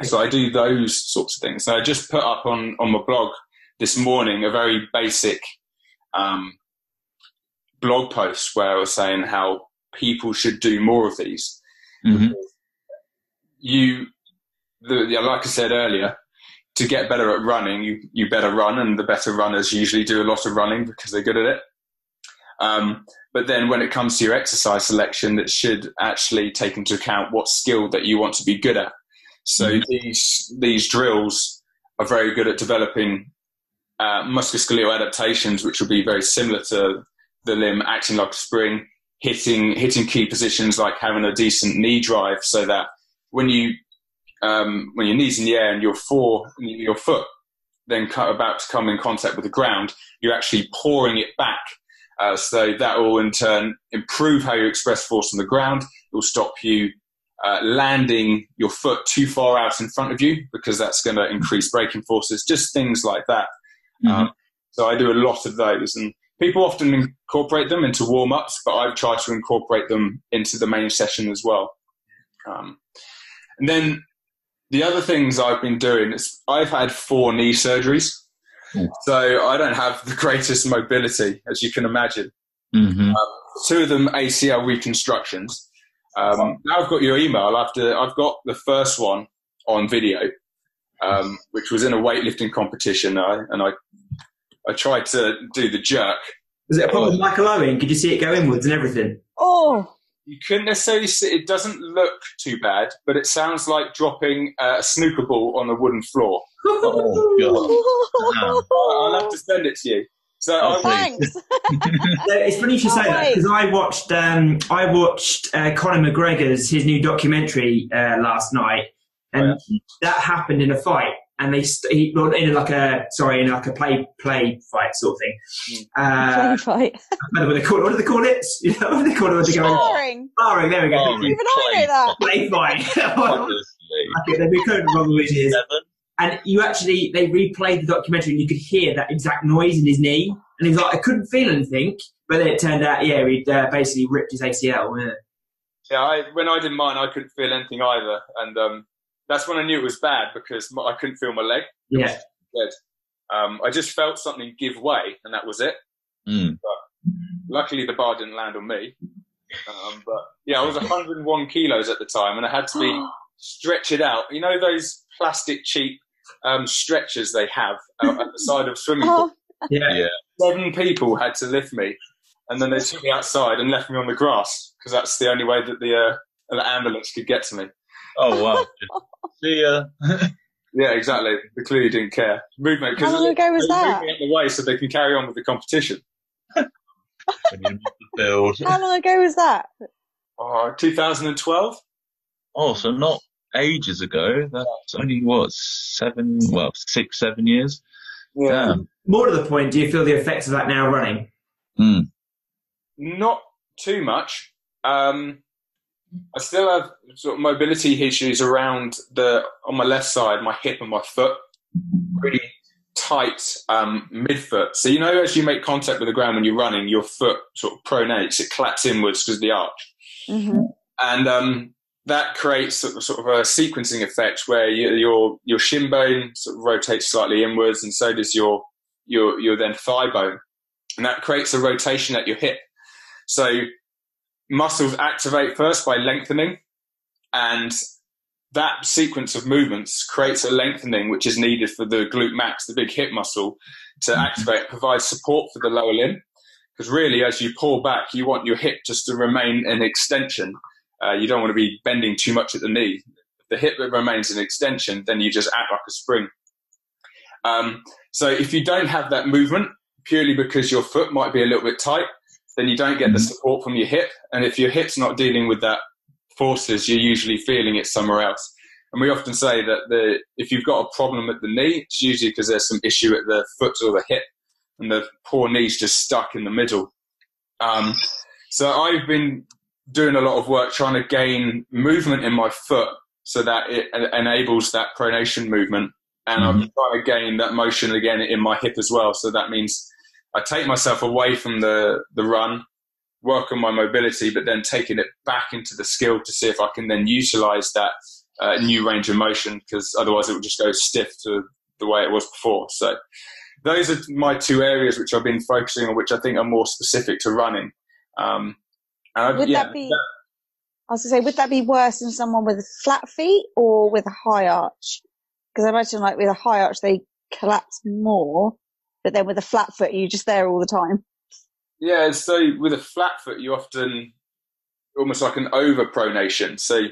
so I do those sorts of things. So I just put up on, on my blog this morning a very basic um, blog post where I was saying how people should do more of these. Mhm. You, the, yeah, like I said earlier, to get better at running, you, you better run, and the better runners usually do a lot of running because they're good at it. Um, but then when it comes to your exercise selection, that should actually take into account what skill that you want to be good at. So these these drills are very good at developing uh, musculoskeletal adaptations, which will be very similar to the limb acting like a spring, hitting hitting key positions like having a decent knee drive, so that when you um, when your knees in the air and your fore your foot then about to come in contact with the ground, you're actually pouring it back. Uh, so that will in turn improve how you express force on the ground. It will stop you uh, landing your foot too far out in front of you because that's going to increase braking forces. Just things like that. Um, so I do a lot of those, and people often incorporate them into warm ups, but I've tried to incorporate them into the main session as well. Um, and then the other things I've been doing is I've had four knee surgeries, Ooh. so I don't have the greatest mobility, as you can imagine. Mhm. Two of them ACL reconstructions. Um, now I've got your email. I've, I've got the first one on video, um, which was in a weightlifting competition, I, and I I tried to do the jerk. Was it a problem with Michael Owen? Could you see it go inwards and everything? Oh, You couldn't necessarily see. It doesn't look too bad, but it sounds like dropping a snooker ball on a wooden floor. Oh, God. Wow. I'll have to send it to you. So Oh, I, thanks. Yeah, it's funny you should say Can't that because I watched um, I watched uh, Conor McGregor's his new documentary uh, last night, and that happened in a fight, and they st- he, well, in like a sorry in like a play play fight sort of thing. Uh, Play fight. I don't know what they call it. What do they call it? You know, what do they call it? When they go Sparring. sparring. There we go. Sparring. Even I know that. Play fight. Honestly. Okay, they've been coded wrong with years. And you actually, they replayed the documentary and you could hear that exact noise in his knee. And he was like, I couldn't feel anything. But then it turned out, yeah, he'd uh, basically ripped his ACL. Yeah. yeah, I, when I did mine, I couldn't feel anything either, and um, that's when I knew it was bad because my, I couldn't feel my leg. Yeah. Dead. Um, I just felt something give way, and that was it. Mm. Luckily, the bar didn't land on me. Um, but yeah, I was 101 kilos at the time, and I had to be stretched out. You know those plastic cheap um, stretchers they have out at the side of swimming pools. Oh, Yeah. Yeah. Seven people had to lift me, and then they took me outside and left me on the grass because that's the only way that the, uh, the ambulance could get to me. Oh, wow. See ya. Yeah, exactly. They clearly didn't care. Movement how because long ago was that? me out the way so they can carry on with the competition. When you're in the field. How long ago was that? Oh, 2012. Oh, so not ages ago. That's only what seven, well, six, seven years. Yeah. Damn. More to the point, do you feel the effects of that now running? Hmm. Not too much. Um, I still have sort of mobility issues around the on my left side, my hip and my foot, really tight um, midfoot. So you know, as you make contact with the ground when you're running, your foot sort of pronates, it claps inwards because of the arch, hmm and um, that creates sort of, sort of a sequencing effect where you, your your shin bone sort of rotates slightly inwards, and so does your your your then thigh bone, and that creates a rotation at your hip. So muscles activate first by lengthening, and that sequence of movements creates a lengthening which is needed for the glute max, the big hip muscle, to activate, provide support for the lower limb. Because really, as you pull back, you want your hip just to remain an extension. Uh, you don't want to be bending too much at the knee. If the hip that remains an extension, then you just act like a spring. Um, so if you don't have that movement, purely because your foot might be a little bit tight, then you don't get the support from your hip. And if your hip's not dealing with that forces, you're usually feeling it somewhere else. And we often say that the, if you've got a problem at the knee, it's usually because there's some issue at the foot or the hip, and the poor knee's just stuck in the middle. Um, so I've been doing a lot of work trying to gain movement in my foot so that it enables that pronation movement. And I'm trying to gain that motion again in my hip as well. So that means I take myself away from the, the run, work on my mobility, but then taking it back into the skill to see if I can then utilize that uh, new range of motion because otherwise it would just go stiff to the way it was before. So those are my two areas which I've been focusing on, which I think are more specific to running. Um, and Would yeah, that be? I was going to say, would that be worse in someone with flat feet or with a high arch? Because I imagine, like with a high arch, they collapse more, but then with a flat foot, you're just there all the time. Yeah, so with a flat foot, you often almost like an over pronation. So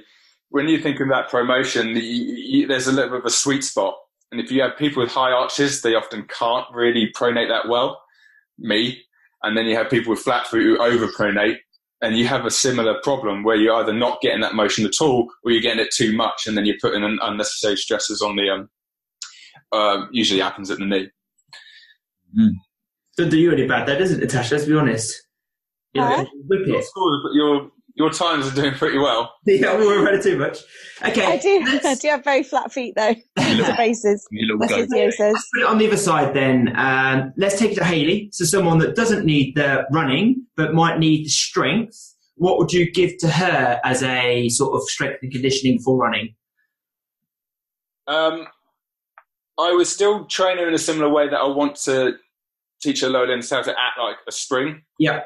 when you think of that pronation, you, you, there's a little bit of a sweet spot. And if you have people with high arches, they often can't really pronate that well. Me. And then you have people with flat foot who over pronate. And you have a similar problem where you're either not getting that motion at all or you're getting it too much. And then you're putting unnecessary stresses on the, um, uh, usually happens at the knee. Doesn't do you any bad, though, does it, Natasha? Let's be honest. You know, Huh? whip Your it. scores, but your, your times are doing pretty well. Yeah, we won't run too much. Okay, I do. I let's- do have very flat feet though. to bases. You My little go. physio says. Let's put it on the other side then. Um, let's take it to Haley. So someone that doesn't need the running, but might need the strength. What would you give to her as a sort of strength and conditioning for running? Um, I was still training in a similar way that I want to teach her low end how to act like a spring. Yeah.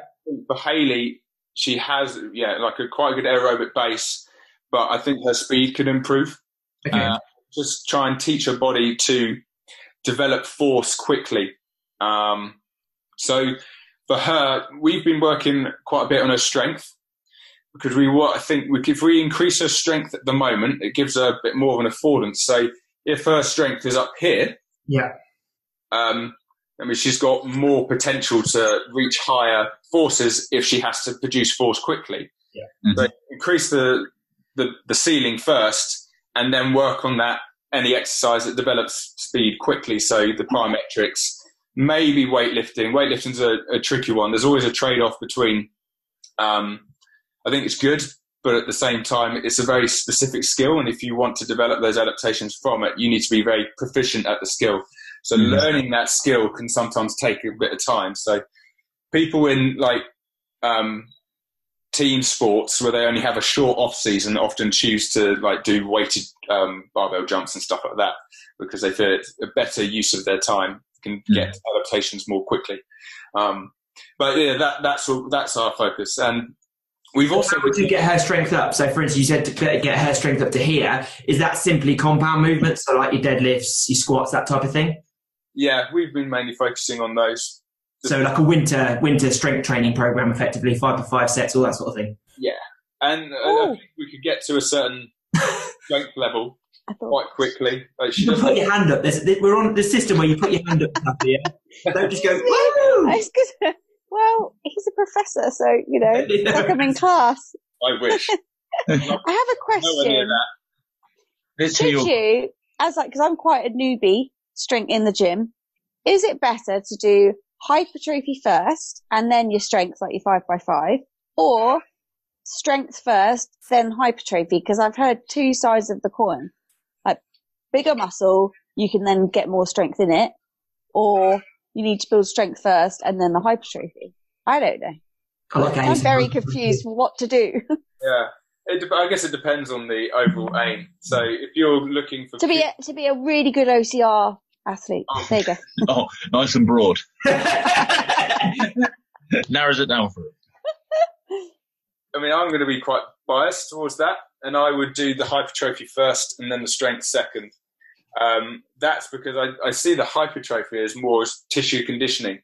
For Haley, she has yeah like a quite a good aerobic base, but I think her speed could improve. Okay. Uh, just try and teach her body to develop force quickly. Um, so for her, we've been working quite a bit on her strength because we what I think we, if we increase her strength at the moment, it gives her a bit more of an affordance. So if her strength is up here, yeah. um, I mean, she's got more potential to reach higher forces if she has to produce force quickly. Yeah. Mhm. So increase the, the the ceiling first, and then work on that any exercise that develops speed quickly. So the plyometrics, maybe weightlifting. Weightlifting's a, a tricky one. There's always a trade off between. Um, I think it's good, but at the same time, it's a very specific skill, and if you want to develop those adaptations from it, you need to be very proficient at the skill. So Mhm. learning that skill can sometimes take a bit of time. So people in like um, team sports where they only have a short off season often choose to like do weighted um, barbell jumps and stuff like that because they feel it's a better use of their time can get adaptations more quickly. Um, but yeah, that, that's that's our focus, and we've also How would you get her strength up? So, for instance, you said to get get her strength up to here. Is that simply compound movements, so like your deadlifts, your squats, that type of thing? yeah we've been mainly focusing on those. So, like a winter winter strength training program, effectively five to five sets, all that sort of thing. Yeah, and uh, I think we could get to a certain strength level quite quickly. Like You put your hand up. There's, we're on the system where you put your hand up. Here. Don't just go. Woo! Was gonna, well, he's a professor, so you know, fuck him in class. I wish. I have a question. Should your you, as like, because I'm quite a newbie strength in the gym, is it better to do hypertrophy first and then your strength, like your five by five, or strength first, then hypertrophy? Because I've heard two sides of the coin. Like bigger muscle, you can then get more strength in it, or you need to build strength first and then the hypertrophy. I don't know. I like I'm very confused what to do. Yeah. It, dep- I guess it depends on the overall aim. So if you're looking for to be a, to be a really good OCR athlete. Oh. There you go. Oh, nice and broad. Narrows it down for it. I mean, I'm going to be quite biased towards that, and I would do the hypertrophy first and then the strength second. Um, that's because I, I see the hypertrophy as more as tissue conditioning,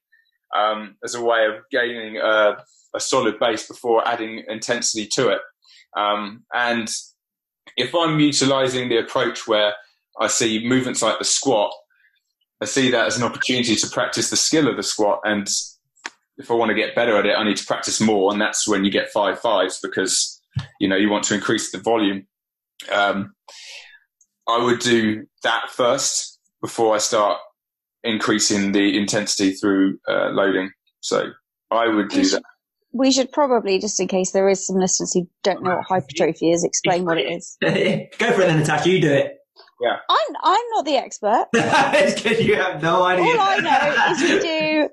um, as a way of gaining a, a solid base before adding intensity to it. Um, and if I'm utilizing the approach where I see movements like the squat, I see that as an opportunity to practice the skill of the squat and if I want to get better at it, I need to practice more, and that's when you get five fives because you know you want to increase the volume. Um, I would do that first before I start increasing the intensity through uh, loading. So I would do that. We should probably, just in case there is some listeners who don't know what hypertrophy is, explain what it is. Go for it then, Natasha. You do it. Yeah. I'm I'm not the expert. you have no idea. All I know is you do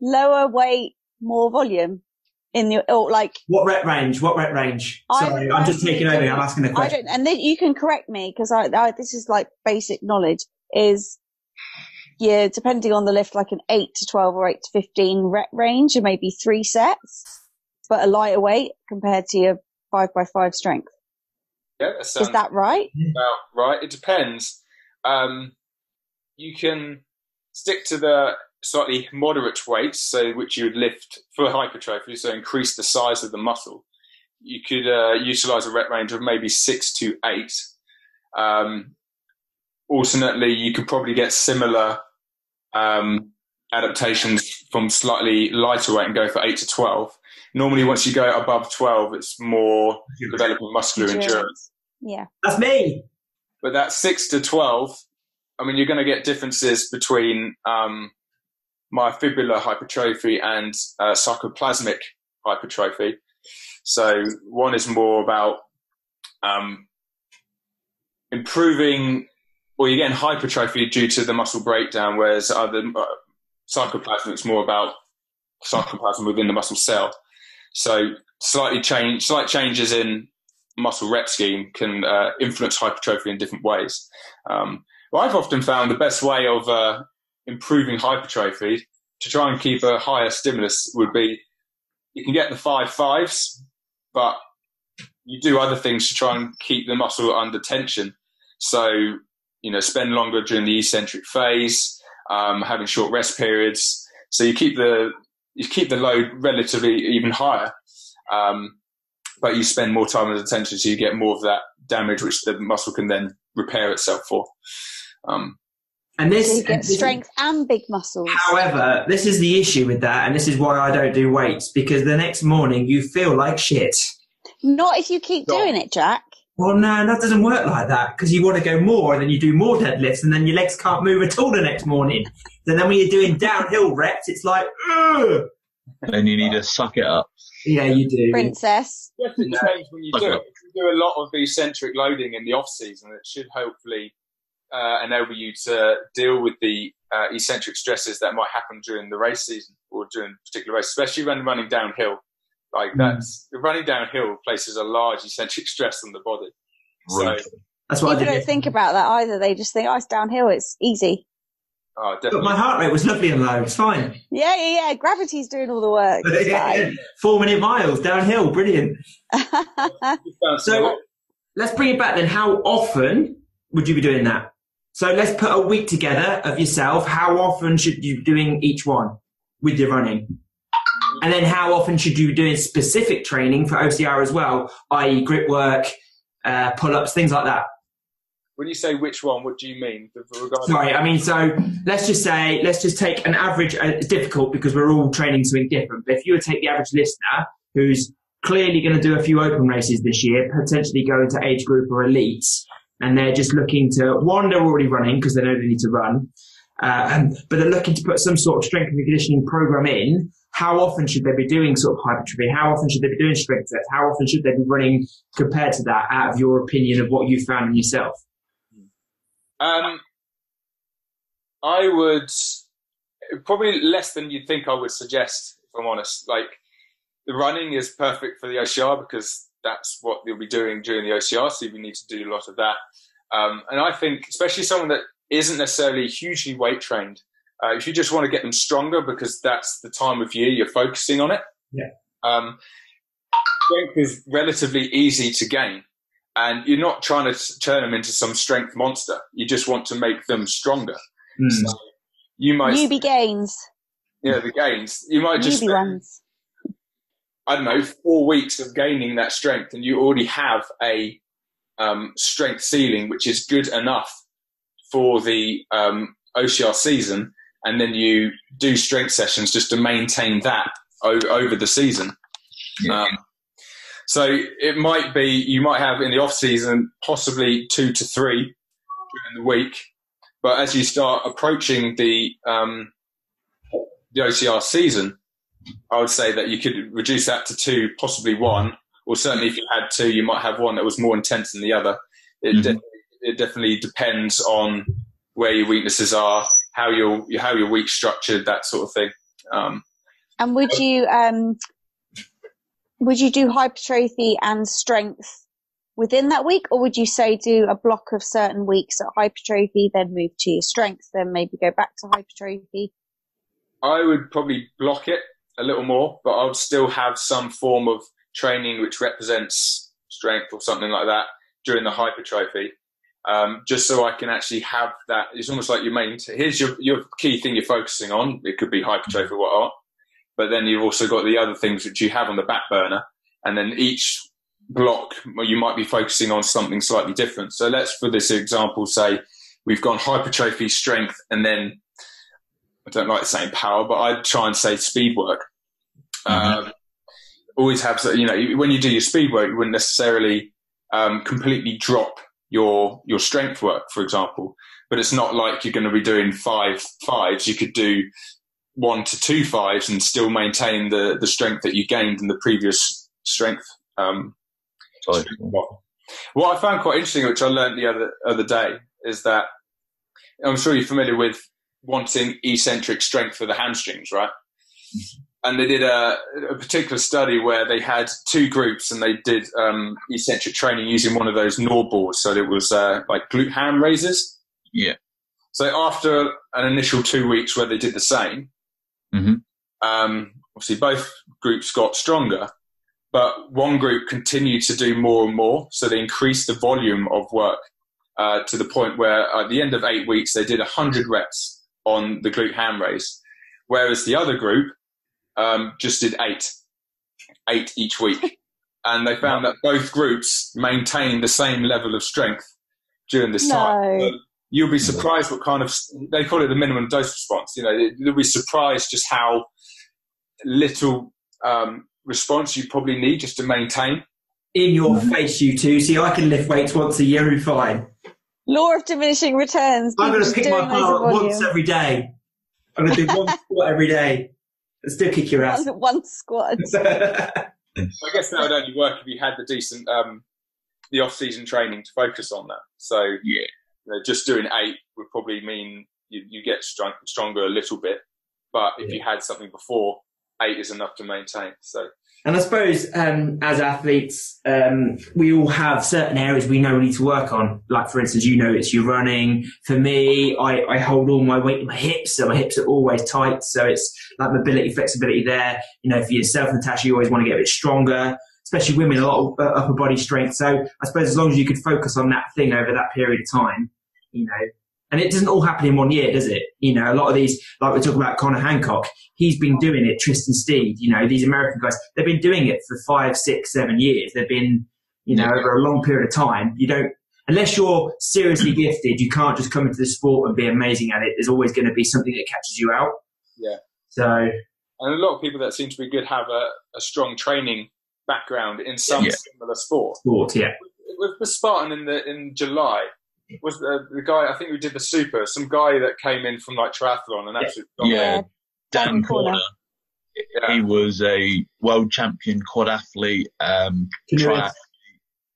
lower weight, more volume in your or like What rep range? What rep range? I Sorry, I'm just taking over. I'm asking a I question. don't, and then you can correct me because I, I this is like basic knowledge is yeah depending on the lift like an eight to twelve or eight to fifteen rep range and maybe three sets, but a lighter weight compared to your five by five strength. Yeah, that sounds Is that right? about right. It depends. Um, you can stick to the slightly moderate weights, so which you would lift for hypertrophy, so increase the size of the muscle. You could uh, utilize a rep range of maybe six to eight. Um, alternately, you could probably get similar um, adaptations from slightly lighter weight and go for eight to twelve. Normally, once you go above twelve, it's more developing muscular Endurance. endurance. Yeah. That's me. But that six to twelve, I mean, you're going to get differences between um, myofibrillar hypertrophy and uh, sarcoplasmic hypertrophy. So one is more about um, improving, or you're getting hypertrophy due to the muscle breakdown, whereas other uh, sarcoplasmic is more about sarcoplasm within the muscle cell. So slightly change, slight changes in muscle rep scheme can uh, influence hypertrophy in different ways. Um, well, I've often found the best way of uh, improving hypertrophy to try and keep a higher stimulus would be you can get the five fives, but you do other things to try and keep the muscle under tension. So, you know, spend longer during the eccentric phase, um, having short rest periods. So you keep the you keep the load relatively even higher, um, but you spend more time under tension, so you get more of that damage, which the muscle can then repair itself for. Um, And this, So you get and this- strength and big muscles. However, this is the issue with that, and this is why I don't do weights because the next morning you feel like shit. Not if you keep No. doing it, Jack. Well, no, that doesn't work like that because you want to go more, and then you do more deadlifts, and then your legs can't move at all the next morning. And then when you're doing downhill reps, it's like, Ugh! Then you need to suck it up. yeah, you do. Princess. Yes, it changes when you do it. If you do a lot of eccentric loading in the off season, it should hopefully uh, enable you to deal with the uh, eccentric stresses that might happen during the race season or during particular race, especially when running downhill. Like that's running downhill places a large eccentric stress on the body. So, Right. That's what I People did. don't think about that either. They just think, oh, it's downhill. It's easy. oh, But my heart rate was lovely and low. It's fine. Yeah, yeah, yeah. Gravity's doing all the work. It's fine. Four minute miles downhill, brilliant. So, So let's bring it back then. How often would you be doing that? So let's put a week together of yourself. How often should you be doing each one with your running? And then how often should you be doing specific training for OCR as well, i.e. grip work, uh, pull-ups, things like that? when you say which one, what do you mean? Sorry, I mean, so let's just say, let's just take an average. Uh, it's difficult because we're all training something different. But if you were to take the average listener who's clearly going to do a few open races this year, potentially go into age group or elites, and they're just looking to one, they're already running because they know they need to run, uh, and, but they're looking to put some sort of strength and conditioning program in. How often should they be doing sort of hypertrophy? How often should they be doing strength sets? How often should they be running compared to that? Out of your opinion of what you found in yourself. Um, I would probably less than you'd think I would suggest, if I'm honest. Like the running is perfect for the OCR because that's what you'll be doing during the OCR, so you need to do a lot of that. Um, and I think, especially someone that isn't necessarily hugely weight trained, uh, if you just want to get them stronger because that's the time of year you're focusing on it. Yeah. Um, strength is relatively easy to gain and you're not trying to turn them into some strength monster. You just want to make them stronger. Mm. So you might Newbie gains. yeah the gains. You might just Newbie ones. I don't know four weeks of gaining that strength, and you already have a um, strength ceiling which is good enough for the um, OCR season, and then you do strength sessions just to maintain that o- over the season. Yeah. Um, so it might be you might have in the off season possibly two to three during the week, but as you start approaching the um, the OCR season, I would say that you could reduce that to two, possibly one, or certainly if you had two, you might have one that was more intense than the other. It, Mhm. de- it definitely depends on where your weaknesses are, how your how your week structured, that sort of thing. Um, And would you um would you do hypertrophy and strength within that week, or would you say do a block of certain weeks at hypertrophy, then move to your strength, then maybe go back to hypertrophy? I would probably block it a little more, but I would still have some form of training which represents strength or something like that during the hypertrophy. Um, just so I can actually have that. It's almost like your main. Here's your your key thing you're focusing on. It could be hypertrophy or whatnot, but then you've also got the other things which you have on the back burner, and then each block you might be focusing on something slightly different. So let's, for this example, say we've gone hypertrophy, strength, and then I don't like saying power, but I'd try and say speed work. Mhm. Um, always have, you know, when you do your speed work, you wouldn't necessarily um, completely drop your your strength work, for example. But it's not like you're going to be doing five fives. You could do one to two fives and still maintain the the strength that you gained in the previous strength. Um, Sorry. what I found quite interesting, which I learned the other other day, is that I'm sure you're familiar with wanting eccentric strength for the hamstrings, right? And they did a, a particular study where they had two groups and they did um, eccentric training using one of those NordBords. So it was uh, like glute ham raises. Yeah. So after an initial two weeks where they did the same, Mhm. um, obviously both groups got stronger, but one group continued to do more and more. So they increased the volume of work uh, to the point where at the end of eight weeks they did 100 reps on the glute ham raise, whereas the other group um, just did eight, eight each week. And they found that both groups maintained the same level of strength during this time. No. So You'll be surprised what kind of they call it the minimum dose response. You know, you'll be surprised just how little um, response you probably need just to maintain. In your face, you two. See, I can lift weights once a year and fine. Law of diminishing returns. I'm going to People pick my doing loads up once every day. I'm going to do one squat every day and still kick your ass. one, one squad. I guess that would only work if you had the decent um, the off season training to focus on that. So Yeah. you know, just doing eight would probably mean you, you get strong, stronger a little bit. But if you had something before, eight is enough to maintain. So And I suppose um, as athletes, um, we all have certain areas we know we need to work on. Like, for instance, you know, it's your running. For me, I, I hold all my weight in my hips, so my hips are always tight. So it's like mobility, flexibility there. You know, for yourself, Natasha, you always want to get a bit stronger, especially women, a lot of uh, upper body strength. So I suppose as long as you could focus on that thing over that period of time, you know, and it doesn't all happen in one year, does it? You know, a lot of these, like we're talking about Connor Hancock, he's been doing it. Tristan Steed, you know, these American guys, they've been doing it for five, six, seven years. They've been, you know, over a long period of time. You don't, unless you're seriously gifted, you can't just come into the sport and be amazing at it. There's always going to be something that catches you out. Yeah. So and a lot of people that seem to be good have a, a strong training background in some Yeah. similar sport. sport, yeah, with the Spartan in the in July? Was the, the guy I think who did the super? Some guy that came in from like triathlon and actually Yeah, Dan Dan Corner. Corner. Yeah. He was a world champion quad athlete, um, Canoeist. triathlete,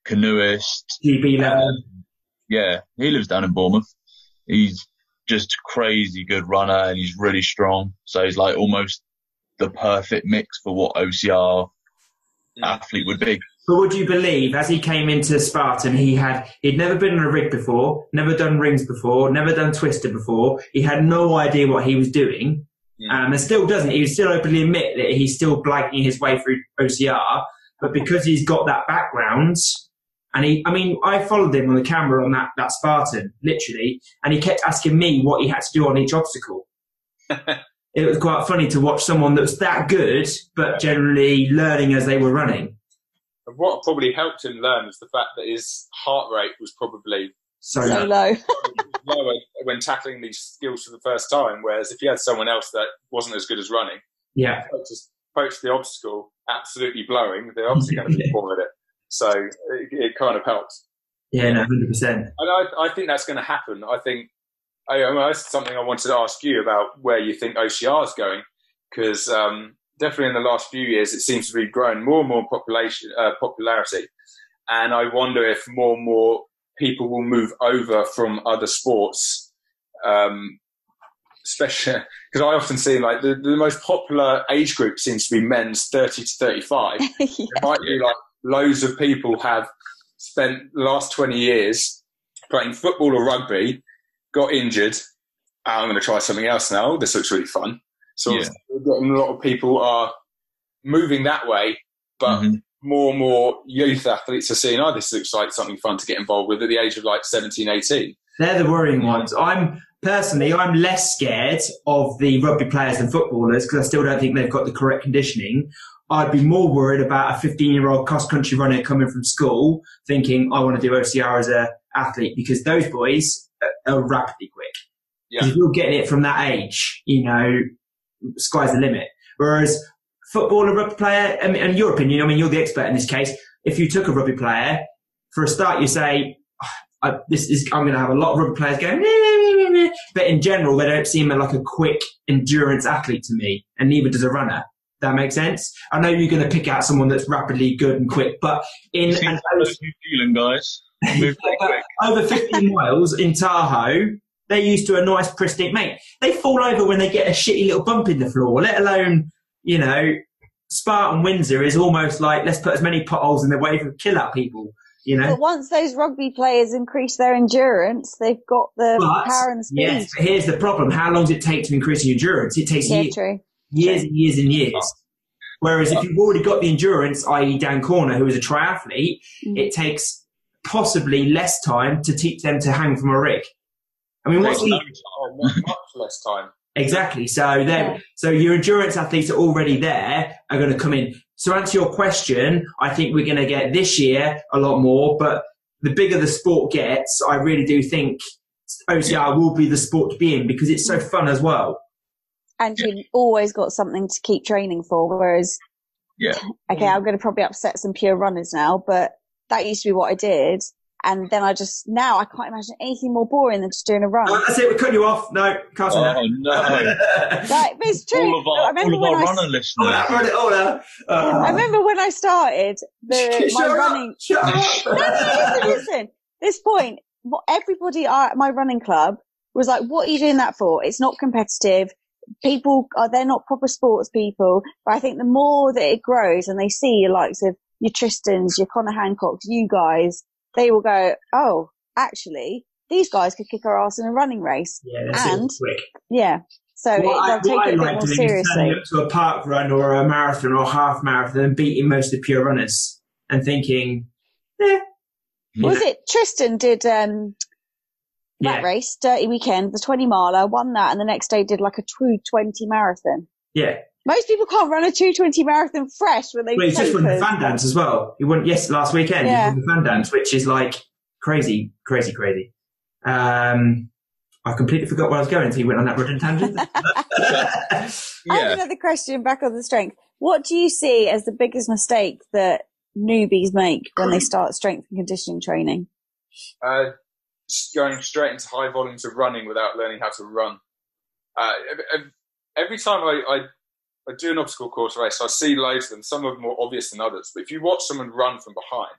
canoeist. GB level. Um, yeah, he lives down in Bournemouth. He's just crazy good runner and he's really strong. So he's like almost the perfect mix for what OCR Mm. athlete would be. But would you believe, as he came into Spartan, he had he'd never been on a rig before, never done rings before, never done twister before. He had no idea what he was doing, Mm. um, and still doesn't. He would still openly admit that he's still blagging his way through OCR. But because he's got that background, and he, I mean, I followed him on the camera on that that Spartan, literally, and he kept asking me what he had to do on each obstacle. it was quite funny to watch someone that was that good, but generally learning as they were running. And what probably helped him learn was the fact that his heart rate was probably So, So low. lower when tackling these skills for the first time. Whereas if you had someone else that wasn't as good as running, yeah, just approach the obstacle absolutely blowing, they're obviously going to be poor at it. So it, it kind of helps. yeah, no, hundred percent. And I, I think that's going to happen. I think I, I mean, that's something I wanted to ask you about where you think OCR is going, because um, definitely in the last few years it seems to be growing more and more population uh, popularity, and I wonder if more and more people will move over from other sports, um, especially because I often see like the, the most popular age group seems to be men's thirty to thirty-five yeah. it might be like loads of people have spent the last 20 years playing football or rugby, got injured. "Ah, I'm going to try something else now. This looks really fun. So Yeah. a lot of people are moving that way, but Mhm. more and more youth athletes are seeing, oh, this looks like something fun to get involved with at the age of like 17, 18. They're the worrying ones. I'm personally, I'm less scared of the rugby players than footballers because I still don't think they've got the correct conditioning. I'd be more worried about a 15 year old cross country runner coming from school thinking, I want to do OCR as a athlete because those boys are- are rapidly quick. Yeah. You're getting it from that age, you know, sky's the limit. Whereas footballer, rugby player, I mean, in your opinion, I mean, you're the expert in this case. If you took a rugby player, for a start, you say, oh, I, this is, I'm going to have a lot of rugby players going, "Meh, meh, meh, meh, meh." but in general, they don't seem like a quick endurance athlete to me, and neither does a runner. That makes sense. I know you're going to pick out someone that's rapidly good and quick, but in see New Zealand guys move pretty quick. over 15 miles in Tahoe, they're used to a nice pristine mate. They fall over when they get a shitty little bump in the floor, let alone, you know, Spartan Windsor is almost like let's put as many potholes in the way and kill out people, you know. But once those rugby players increase their endurance, they've got the But, power and speed. yes, but here's the problem. How long does it take to increase your endurance? It takes Yeah, years, true. years and years and years. Whereas if you've already got the endurance, i.e. Dan Corner, who is a triathlete, Mm. it takes possibly less time to teach them to hang from a rig. I mean, what's Takes the, no time, much, much less time. Exactly. So then, so your endurance athletes are already there are going to come in. To answer your question, I think we're going to get this year a lot more, but the bigger the sport gets, I really do think OCR will be the sport to be in because it's so fun as well. And you've always got something to keep training for. Whereas, Yeah. okay, I'm going to probably upset some pure runners now, but that used to be what I did. And then I just, now I can't imagine anything more boring than just doing a run. Oh, that's it. We cut you off. No, can't say Oh no! Like, but it's true. all of our, I remember all of when our I, runner oh, listeners. that, run it all now. Oh. I uh, remember when I started the, my Shut up, running. Shut up. No, no, listen, listen. This point, what everybody at my running club was like, "What are you doing that for? It's not competitive. People are they're not proper sports people." But I think the more that it grows and they see your likes of your Tristans, your Connor Hancocks, you guys, they will go, "Oh, actually, these guys could kick our ass in a running race." Yeah, that's. And- Quick. Yeah. So What it, they'll I take it a bit like more seriously. up to a park run or a marathon or a half marathon and beating most of the pure runners and thinking, eh, Was it Tristan did um that yeah, race, Dirty Weekend, the 20 miler, won that, and the next day did like a true 20 marathon. yeah. Most people can't run a 220 marathon fresh when they Well, he's just won the fan dance as well. He won yes last weekend. Yeah. He won the fan dance, which is like crazy, crazy, crazy. Um, I completely forgot where I was going. So he went on that running tangent. I have another question back on the strength. What do you see as the biggest mistake that newbies make when they start strength and conditioning training? Uh, going straight into high volumes of running without learning how to run. Uh, ev- ev- every time I, I, I do an obstacle course race, so I see loads of them. Some are more obvious than others. But if you watch someone run from behind,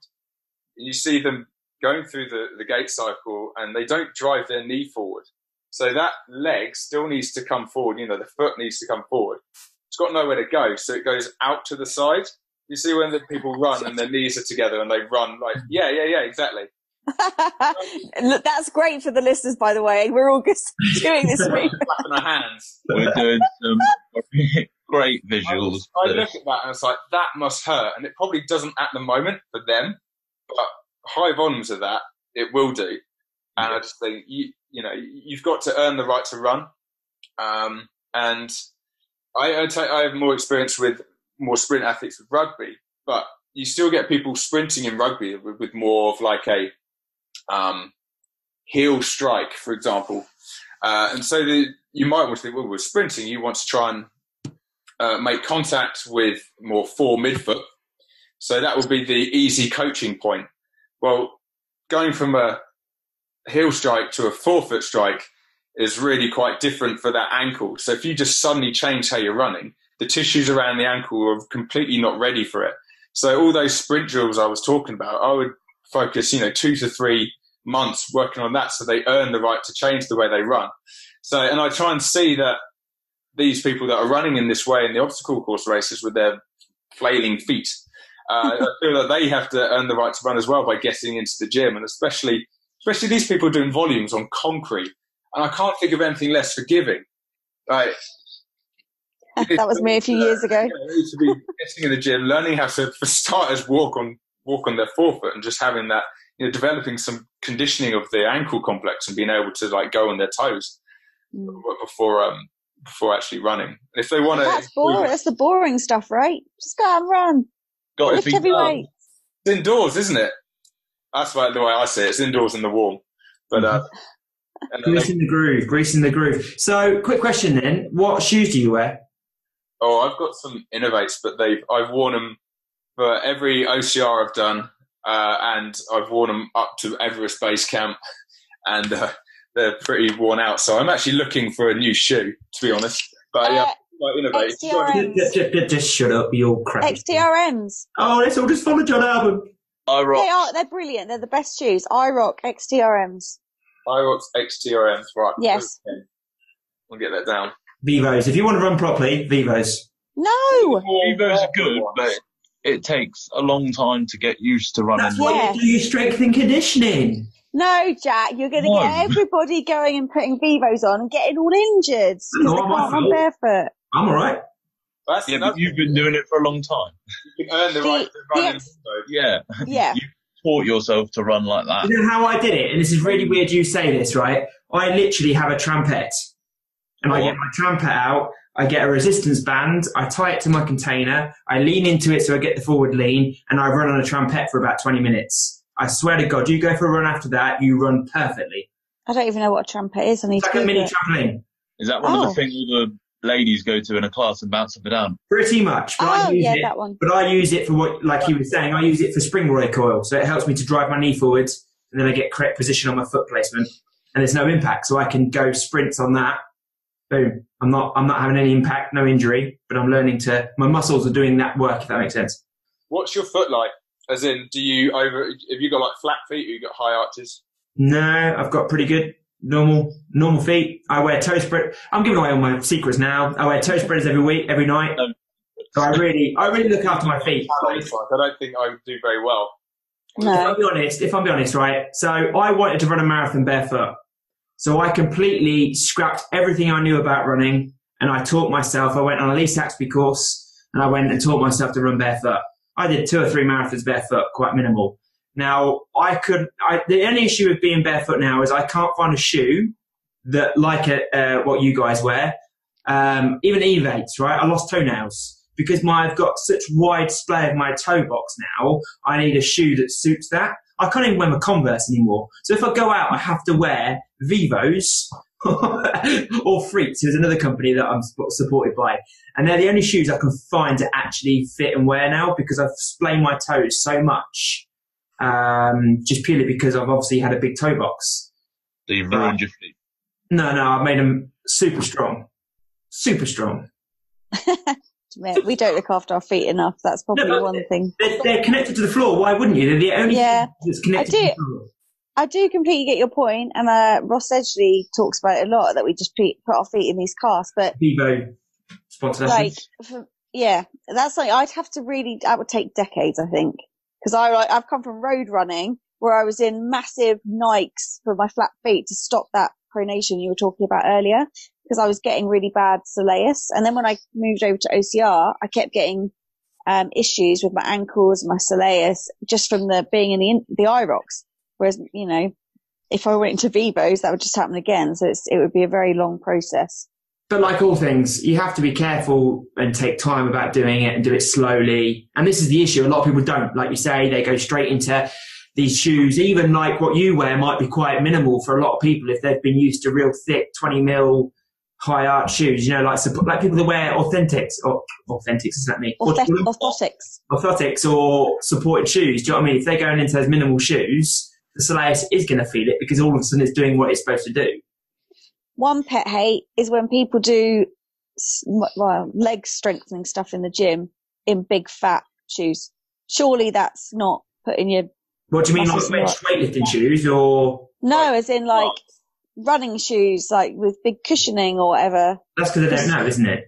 you see them going through the, the gait cycle and they don't drive their knee forward. So that leg still needs to come forward. You know, the foot needs to come forward. It's got nowhere to go. So it goes out to the side. You see when the people run and their knees are together and they run like, yeah, yeah, yeah, exactly. Look, That's great for the listeners, by the way. We're all just doing this. week. Clapping our hands. We're doing some great visuals. I look at that and it's like that must hurt, and it probably doesn't at the moment for them, but high volumes of that it will do. And I just think you you know you've got to earn the right to run, um, and I I, I have more experience with more sprint athletes with rugby, but you still get people sprinting in rugby with, with more of like a um, heel strike, for example. Uh, and so the, you might want to think, well, with sprinting, you want to try and uh, make contact with more fore midfoot. So that would be the easy coaching point. Well, going from a heel strike to a forefoot strike is really quite different for that ankle. So if you just suddenly change how you're running, the tissues around the ankle are completely not ready for it. So all those sprint drills I was talking about, I would focus, you know, two to three months working on that so they earn the right to change the way they run. So, and I try and see that these people that are running in this way in the obstacle course races with their flailing feet, uh, I feel that they have to earn the right to run as well by getting into the gym, and especially especially these people doing volumes on concrete. And I can't think of anything less forgiving. Like, that was me a few years ago. you know, need to be getting in the gym, learning how to, for starters, walk on walk on their forefoot, and just having that, you know, developing some conditioning of the ankle complex and being able to like go on their toes Mm. before um before actually running. And if they want to, That's boring. That's the boring stuff, right? Just go out and run. Got to be heavy done. weights. it's indoors, isn't it? That's like the way I see it. It's indoors in the warm. But uh, and Grease in the groove, grease in the groove. So, quick question then: What shoes do you wear? Oh, I've got some Inov-8s, but they've I've worn them for every OCR I've done, uh, and I've worn them up to Everest Base Camp, and uh, they're pretty worn out. So I'm actually looking for a new shoe, to be honest. But yeah, Uh, quite innovative. XTRM. Just, just, just- just shut up, you're crazy. XTRMs. Oh, let's all just follow Jon Albon. I rock. They are. They're brilliant. They're the best shoes. I rock XTRMs. Irox XTRMs, right? Yes. Okay. I'll get that down. Vivos. If you want to run properly, Vivos. No. Evos are good, but it takes a long time to get used to running. That's why Yes. you do your strength and conditioning. No, Jack, you're going to No. get everybody going and putting Vivos on and getting all injured because No, they I'm can't run barefoot. I'm all right. That's Yeah, but you've been doing it for a long time. You can earn the The- right to run in ex- mode. Yeah, Yeah. taught yourself to run like that. You know how I did it, and this is really weird you say this, right? I literally have a trampette, and I get my trampette out. I get a resistance band. I tie it to my container. I lean into it so I get the forward lean, and I run on a trampette for about 20 minutes. I swear to God, you go for a run after that, you run perfectly. I don't even know what a trumpet is. I need It's to like a mini it. trampoline. Is that one of Oh. the things all the ladies go to in a class and bounce up and down? Pretty much. But Oh, I use yeah, it, that one. But I use it for what, like you were saying, I use it for spring recoil. So it helps me to drive my knee forwards, and then I get correct position on my foot placement, and there's no impact. So I can go sprints on that. Boom. I'm not, I'm not having any impact, no injury, but I'm learning to, my muscles are doing that work, if that makes sense. What's your foot like? As in, do you over? Have you got like flat feet or you got high arches? No, I've got pretty good normal, normal feet. I wear toe spread. I'm giving away all my secrets now. I wear toe spreaders every week, every night. Um, So I really, I really look after my feet. I don't think I would do very well. If I'll be honest, if I'm be honest, right? So I wanted to run a marathon barefoot. So I completely scrapped everything I knew about running and I taught myself. I went on a Lee Saxby course and I went and taught myself to run barefoot. I did two or three marathons barefoot, quite minimal. Now I could, I, the only issue with being barefoot now is I can't find a shoe that like a, uh, what you guys wear. Um, even Evates, right? I lost toenails because my, I've got such wide splay of my toe box now. I need a shoe that suits that. I can't even wear my Converse anymore. So if I go out, I have to wear Vivos or Freaks, who's another company that I'm supported by. And they're the only shoes I can find to actually fit and wear now because I've splayed my toes so much, um, just purely because I've obviously had a big toe box. So you've ruined your feet. No, no, I've made them super strong. Super strong. We don't look after our feet enough. That's probably but- one thing. They're, they're connected to the floor. Why wouldn't you? They're the only Yeah, thing that's connected I to do. I do completely get your point, and uh, Ross Edgley talks about it a lot that we just put, our feet in these casts. But Vivo sponsor. like, for, yeah, that's like I'd have to really. That would take decades, I think, because I like, I've come from road running where I was in massive Nikes for my flat feet to stop that pronation you were talking about earlier, because I was getting really bad soleus, and then when I moved over to OCR, I kept getting um, issues with my ankles, my soleus, just from the being in the in, the IROX. Whereas, you know, if I went into Vivos, that would just happen again. So it's, it would be a very long process. But like all things, you have to be careful and take time about doing it and do it slowly. And this is the issue. A lot of people don't. Like you say, they go straight into these shoes. Even like what you wear might be quite minimal for a lot of people if they've been used to real thick 20 mil high arch shoes. You know, like like people that wear authentics or authentics, is that me? Orthotics. Orthotics or supported shoes. Do you know what I mean? If they're going into those minimal shoes, the soleus is going to feel it because all of a sudden it's doing what it's supposed to do. One pet hate is when people do well, leg strengthening stuff in the gym in big fat shoes. Surely that's not putting your, What do you mean, like Muscles wearing weightlifting shoes or? no, as in like running shoes, like with big cushioning or whatever. That's because they don't know, isn't it?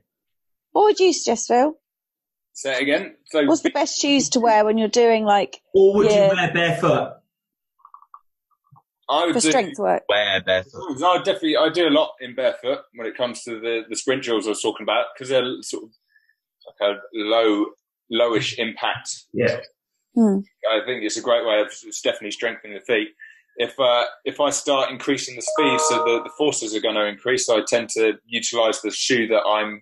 What would you suggest, Phil? Say it again. So What's the best shoes to wear when you're doing like Or would Yeah. you wear barefoot? I would for strength work? Wear barefoot. No, I definitely I do a lot in barefoot when it comes to the the sprint drills I was talking about because they're sort of like a low lowish impact. Yeah. Hmm. I think it's a great way of it's definitely strengthening the feet. If uh, if I start increasing the speed, so the, the forces are going to increase, so I tend to utilize the shoe that I'm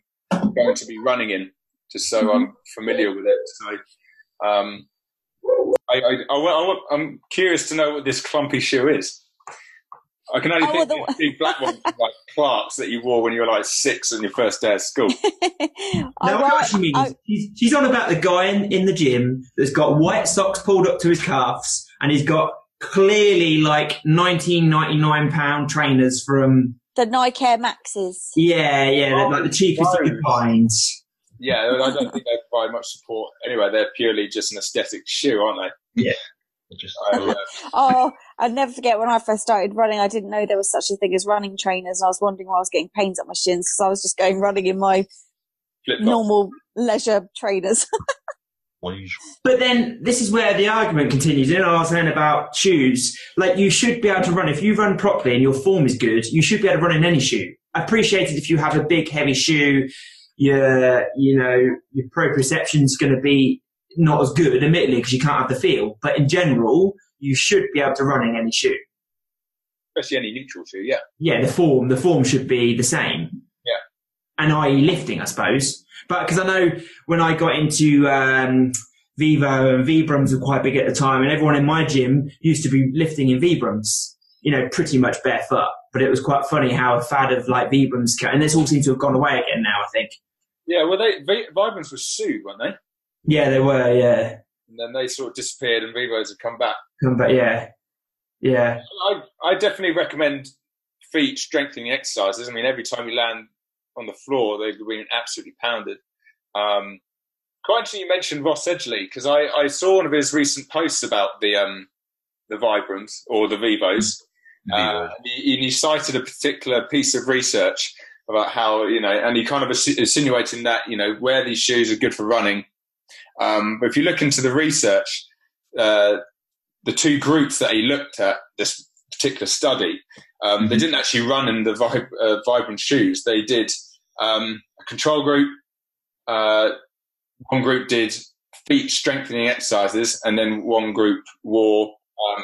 going to be running in, just so I'm familiar with it. So, um, I, I, I, wa- I, am curious to know what this clumpy shoe is. I can only Oh, think well, of the- the big black ones like Clark's that you wore when you were like six on your first day of school. I, what she means, I- she's, she's on about the guy in, in the gym that's got white socks pulled up to his calves and he's got clearly like 1999 pound trainers from, the Nike Air Maxes. yeah, yeah, they're like the cheapest of the kinds. Yeah, I don't think they provide much support. Anyway, they're purely just an aesthetic shoe, aren't they? Just I, uh, Oh, I'd never forget when I first started running, I didn't know there was such a thing as running trainers. And I was wondering why I was getting pains up my shins because I was just going running in my flip normal leisure trainers. But then this is where the argument continues. You know, I was saying about shoes. Like you should be able to run if you run properly and your form is good. You should be able to run in any shoe. I appreciate it if you have a big heavy shoe. Your you know your proprioception is going to be not as good, admittedly, because you can't have the feel. But in general, you should be able to run in any shoe. especially any neutral shoe. Yeah, Yeah, the form the form should be the same. Yeah. And i.e. lifting, I suppose. But because I know when I got into um, Vivo and Vibrams were quite big at the time, and everyone in my gym used to be lifting in Vibrams, you know, pretty much barefoot. But it was quite funny how a fad of like Vibrams, and this all seems to have gone away again now. I think. Yeah. Well, they Vi- Vibrams were sued, weren't they? Yeah, they were. Yeah, And then they sort of disappeared, and Vivos have come back. but yeah, yeah. I I definitely recommend feet strengthening exercises. I mean, every time you land on the floor, they've been absolutely pounded. Um, quite interesting you mentioned Ross Edgley because I, I saw one of his recent posts about the um, the Vibrams or the Vivos. Uh, and he, and he cited a particular piece of research about how you know, and he kind of insinuating that you know where these shoes are good for running. Um, but if you look into the research, uh, the two groups that he looked at this particular study, um, they didn't actually run in the vib- uh, Vibram shoes. They did um, a control group. Uh, one group did feet strengthening exercises, and then one group wore um,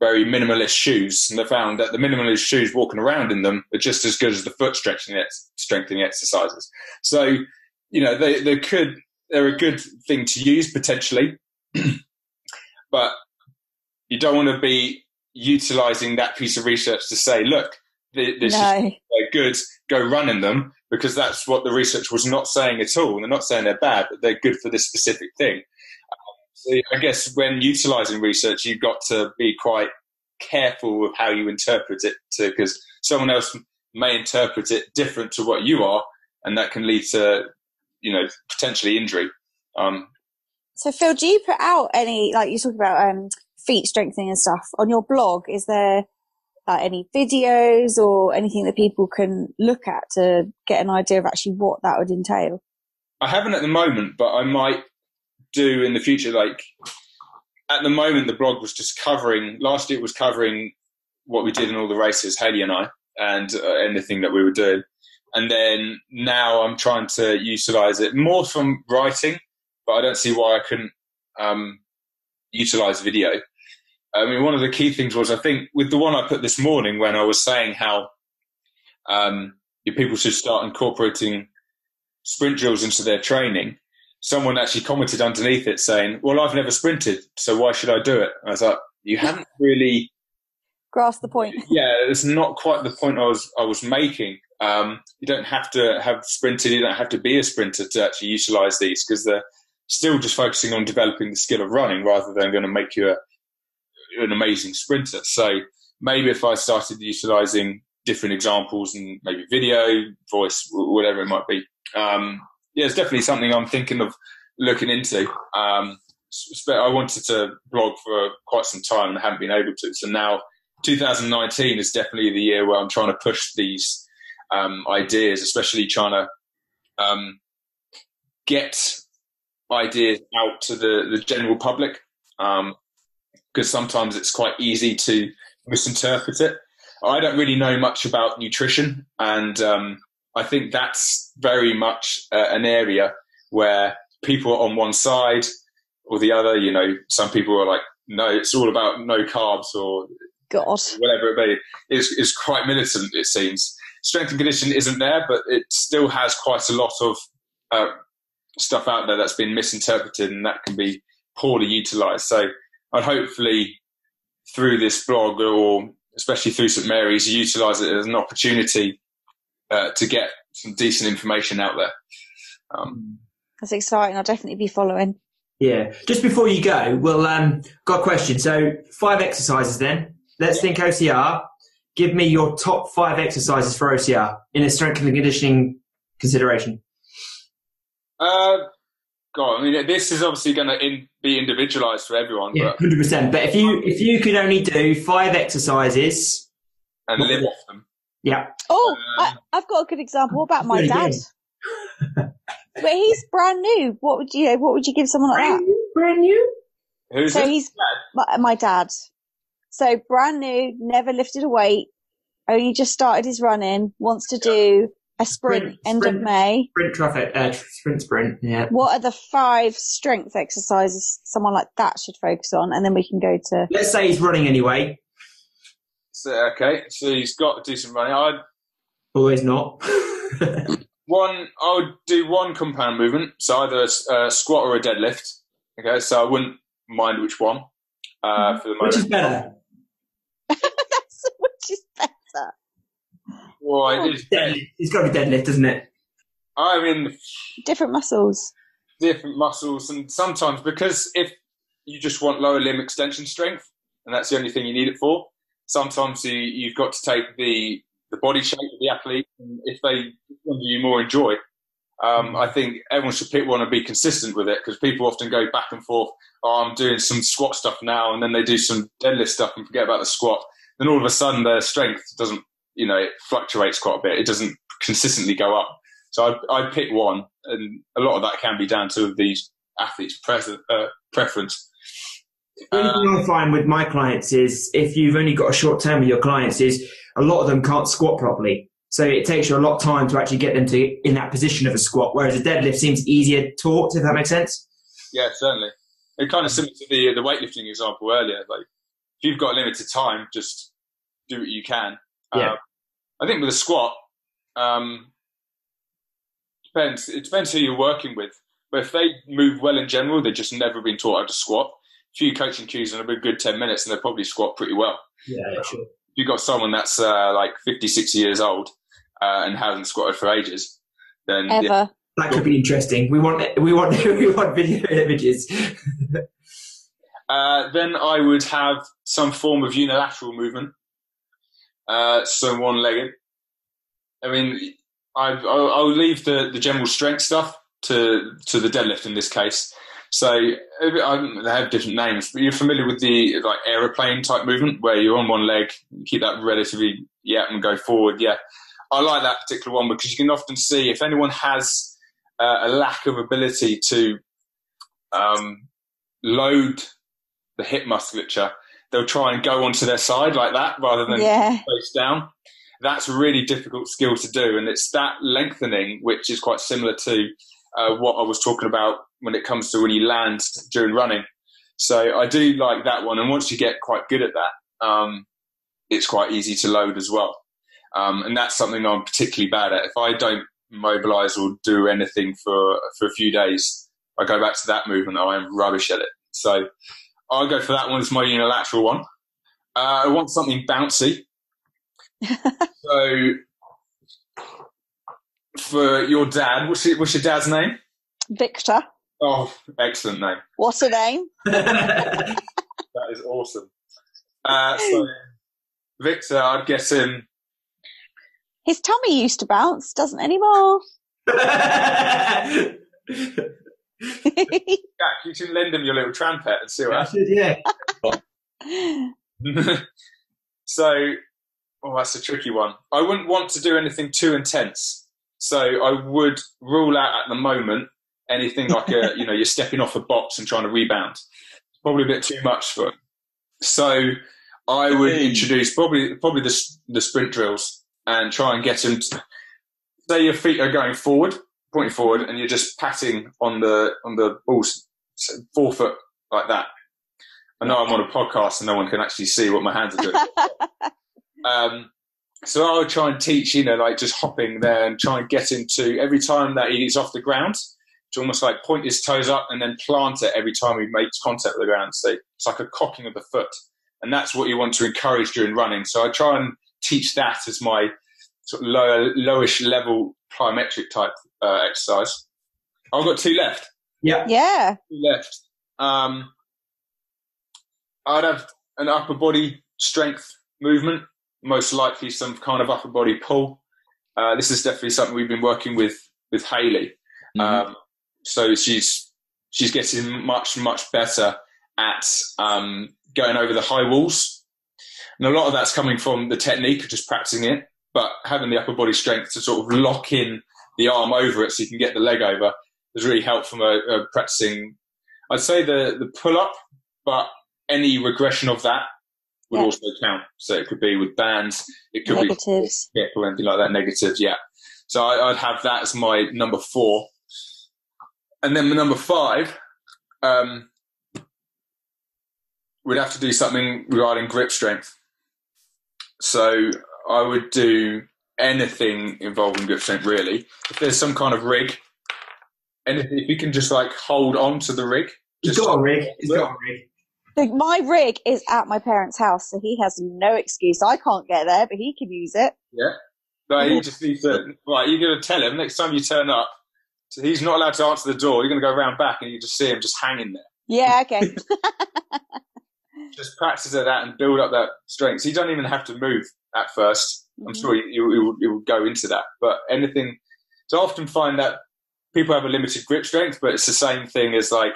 very minimalist shoes. And they found that the minimalist shoes walking around in them are just as good as the foot stretching strengthening exercises. So, you know, they they could they're a good thing to use potentially, but you don't want to be utilizing that piece of research to say, look, th- this is No. they're good, go run in them because that's what the research was not saying at all. They're not saying they're bad, but they're good for this specific thing. So I guess when utilizing research, you've got to be quite careful with how you interpret it because someone else may interpret it different to what you are, and that can lead to, you know, potentially injury. Um, So Phil, do you put out any like you talk about um, feet strengthening and stuff on your blog? Is there like any videos or anything that people can look at to get an idea of actually what that would entail? I haven't at the moment, but I might do in the future. Like at the moment, the blog was just covering. Last year, it was covering what we did in all the races, Haley and I, and uh, anything that we were doing. And then now I'm trying to utilize it more from writing, but I don't see why I couldn't um, utilize video. I mean, one of the key things was I think with the one I put this morning when I was saying how um, people should start incorporating sprint drills into their training, someone actually commented underneath it saying, "Well, I've never sprinted, so why should I do it?" And I like, you haven't really, grasped the point. yeah, it's not quite the point I was I was making. Um, you don't have to have sprinted, you don't have to be a sprinter to actually utilize these because they're still just focusing on developing the skill of running rather than going to make you a, an amazing sprinter. So maybe if I started utilizing different examples and maybe video, voice, whatever it might be, um, yeah, it's definitely something I'm thinking of looking into. Um, I wanted to blog for quite some time and haven't been able to. So now 2019 is definitely the year where I'm trying to push these um, ideas, especially trying to um, get ideas out to the, the general public. Because sometimes it's quite easy to misinterpret it. I don't really know much about nutrition, and um, I think that's very much uh, an area where people are on one side or the other. You know, some people are like, no, it's all about no carbs or God. whatever it may is is quite militant. It seems strength and condition isn't there, but it still has quite a lot of uh, stuff out there that's been misinterpreted and that can be poorly utilized. So I'd hopefully through this blog or especially through St Mary's utilize it as an opportunity uh, to get some decent information out there. Um, That's exciting. I'll definitely be following. Yeah. Just before you go, well, um, got a question. So five exercises then. Let's think OCR. Give me your top five exercises for OCR in a strength and conditioning consideration. uh, God, I mean, this is obviously going to in, be individualized for everyone, Yeah, but hundred percent. But if you if you could only do five exercises, and live off them. Yeah, Oh, Um, I, I've got a good example. What about my dad? good. but he's brand new. What would you? What would you give someone like that? brand new. Who's So it? he's my, my dad. So brand new, never lifted a weight, only just started his running. Wants to do a sprint, Sprint, end sprint. of May. Sprint traffic, uh, sprint sprint. Yeah. What are the five strength exercises someone like that should focus on? And then we can go to Let's say he's running anyway. So, okay, so he's got a decent running. I'd Always not. one. I would do one compound movement, so either a, a squat or a deadlift. Okay, so I wouldn't mind which one uh, for the moment. Which is better? that's which is better. Well, it is- Deadlift. It's got to be deadlift, doesn't it? I mean, Different muscles. different muscles, and sometimes because if you just want lower limb extension strength, and that's the only thing you need it for, sometimes you, you've got to take the the body shape of the athlete, and if they one you more enjoy. Um, I think everyone should pick one and be consistent with it because people often go back and forth. Oh, I'm doing some squat stuff now, and then they do some deadlift stuff and forget about the squat. Then all of a sudden, their strength doesn't, you know, it fluctuates quite a bit. It doesn't consistently go up. So I'd, I'd pick one, and a lot of that can be down to these athletes' pres- uh, preference. The only thing I find with my clients is if you've only got a short term with your clients is a lot of them can't squat properly. So it takes you a lot of time to actually get them to in that position of a squat, whereas a deadlift seems easier taught, if that makes sense. Yeah, certainly. It's kind of similar to the the weightlifting example earlier. Like, if you've got limited time, just do what you can. Yeah. Um, I think with a squat, um, depends. It depends who you're working with. But if they move well in general, they've just never been taught how to squat. A few coaching cues and a good ten minutes, and they probably squat pretty well. Yeah, sure. If you've got someone that's uh, like 50, 60 years old uh, and hasn't squatted for ages, then yeah, That could be interesting. We want we want we want video images. Uh, then I would have some form of unilateral movement, uh, so one-legged. I mean, I, I'll, I'll leave the, the general strength stuff to to the deadlift in this case. So I, they have different names, but you're familiar with the like aeroplane type movement where you're on one leg, you keep that relatively yeah, and go forward. Yeah, I like that particular one because you can often see if anyone has uh, a lack of ability to um, load the hip musculature, they'll try and go onto their side like that rather than Yeah. face down. That's a really difficult skill to do, and it's that lengthening which is quite similar to uh, what I was talking about when it comes to when you land during running. So I do like that one, and once you get quite good at that, um, it's quite easy to load as well. Um, and that's something I'm particularly bad at. If I don't mobilize or do anything for for a few days, I go back to that movement. I am rubbish at it. So I'll go for that one as my unilateral one. Uh, I want something bouncy. so for your dad, what's your, what's your dad's name? Victor. Oh, excellent name. What's a name? That is awesome. Uh, so Victor, I'd guess him. His tummy used to bounce, doesn't anymore. Jack, you should lend him your little trumpet and see what happens. yeah. so, oh, that's a tricky one. I wouldn't want to do anything too intense. So I would rule out at the moment anything like a, you know, you're stepping off a box and trying to rebound. Probably a bit too much for. So I would introduce probably probably the the sprint drills and try and get them. To, say your feet are going forward, pointing forward, and you're just patting on the on the balls forefoot like that. I know I'm on a podcast and no one can actually see what my hands are doing. Um, so I would try and teach, you know, like just hopping there and try and get into every time that he's off the ground, to almost like point his toes up and then plant it every time he makes contact with the ground. So it's like a cocking of the foot. And that's what you want to encourage during running. So I try and teach that as my sort of lower, lowish level plyometric type uh, exercise. I've got two left Yeah. yeah. left. Um, I'd have an upper body strength movement, most likely some kind of upper body pull. Uh, this is definitely something we've been working with with Haley. Um, so she's she's getting much much better at um, going over the high walls, and a lot of that's coming from the technique of just practicing it, but having the upper body strength to sort of lock in the arm over it so you can get the leg over has really helped from a, a practicing. I'd say the the pull up, but any regression of that would Yeah. also count. So it could be with bands, it could Negatives. be hip or anything like that. Negatives, yeah. So I, I'd have that as my number four, and then the number five. Um, we'd have to do something regarding grip strength. So I would do anything involving grip strength, really. If there's some kind of rig, and if, if you can just like hold on to the rig, He's just got a rig. He's got a rig. The- My rig is at my parents' house, so he has no excuse. I can't get there, but he can use it. Yeah. Like, you just need to, right, you're going to tell him next time you turn up, so he's not allowed to answer the door. You're going to go around back and you just see him just hanging there. Yeah, okay. Just practice at that and build up that strength. So you don't even have to move at 1st i I'm mm-hmm. sure you, you, you, will- you will go into that. But anything, so I often find that people have a limited grip strength, but it's the same thing as like,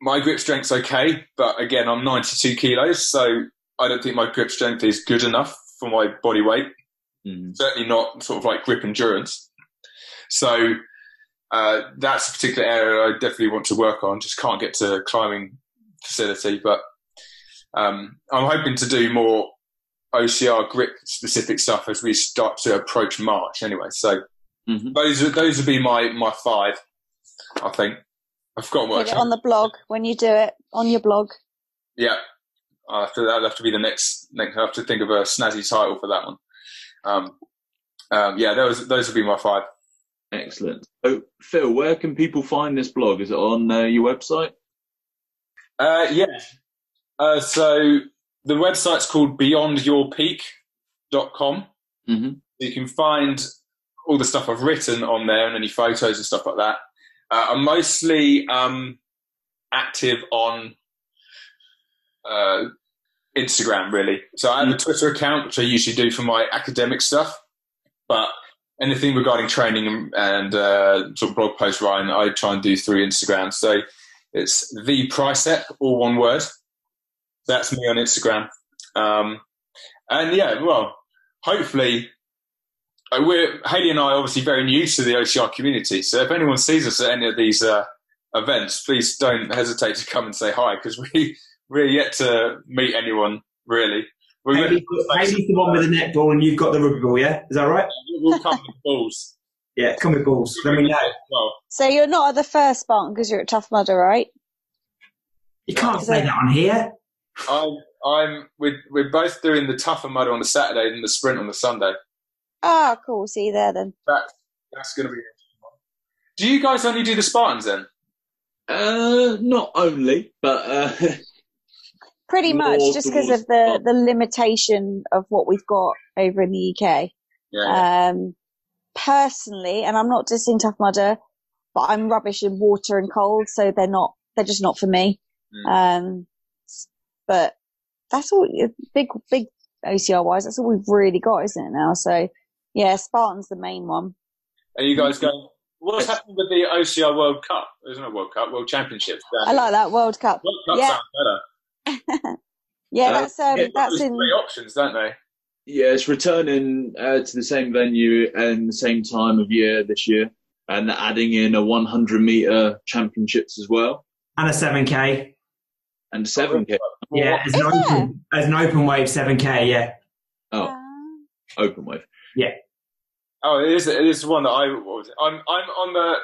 my grip strength's okay, but again, I'm 92 kilos, so I don't think my grip strength is good enough for my body weight. Mhm. certainly not sort of like grip endurance. So uh, that's a particular area I definitely want to work on. Just can't get to climbing facility, but um, I'm hoping to do more OCR grip specific stuff as we start to approach March. Anyway, so Mhm. those those would be my my five. I think I've got Put what. it on the blog when you do it on your blog. Yeah, I have to, that'll have to be the next. Next, I have to think of a snazzy title for that one. Um, um, yeah, those those would be my five. Excellent. So, Phil, where can people find this blog? Is it on uh, your website? Uh, yeah. Uh, so the website's called beyondyourpeak.com. hmm You can find all the stuff I've written on there and any photos and stuff like that. Uh, I'm mostly um, active on uh, Instagram, really. So I have a Twitter account, which I usually do for my academic stuff. But anything regarding training and, uh, sort of blog posts, Ryan, I try and do through Instagram. So it's the Pricep, all one word. That's me on Instagram. Um, and yeah, well, hopefully we're Haley and I are obviously very new to the OCR community. So if anyone sees us at any of these uh, events, please don't hesitate to come and say hi because we we're yet to meet anyone really. We're Haley's Haley's the one with the netball and you've got the rugby ball, yeah? Is that right? we'll come with balls. Yeah, come with balls. Let me know. Well, So you're not at the first Spartan because you're at Tough Mudder, right? You can't say that on here. I'm I'm we're, we're both doing the tougher mudder on the Saturday and the sprint on the Sunday. Ah, cool. See you there then. That that's going to be. an interesting. Do you guys only do the Spartans then? Uh, not only, but uh, Pretty much, just because of the, top. the limitation of what we've got over in the UK. Yeah. Um, personally, and I'm not dissing Tough Mudder, but I'm rubbish in water and cold, so they're not, they're just not for me. Mm. Um, but that's all, big, big OCR wise, that's all we've really got, isn't it now? So yeah, Spartan's the main one. Are you guys going? What's happening with the OCR World Cup? There's no World Cup, World Championships. I like that World Cup. World Cup Yeah. sounds better. Yeah, Uh, that's, um, yeah, that's There's in, three options, don't they? yeah, it's returning uh, to the same venue and the same time of year this year, and adding in a 100 meter championships as well, And a 7K. and 7k Yeah, as an, Is open, as an open wave 7K, yeah. oh Uh, open wave. Oh, it is. It is one that I. what was it? I'm. I'm on the.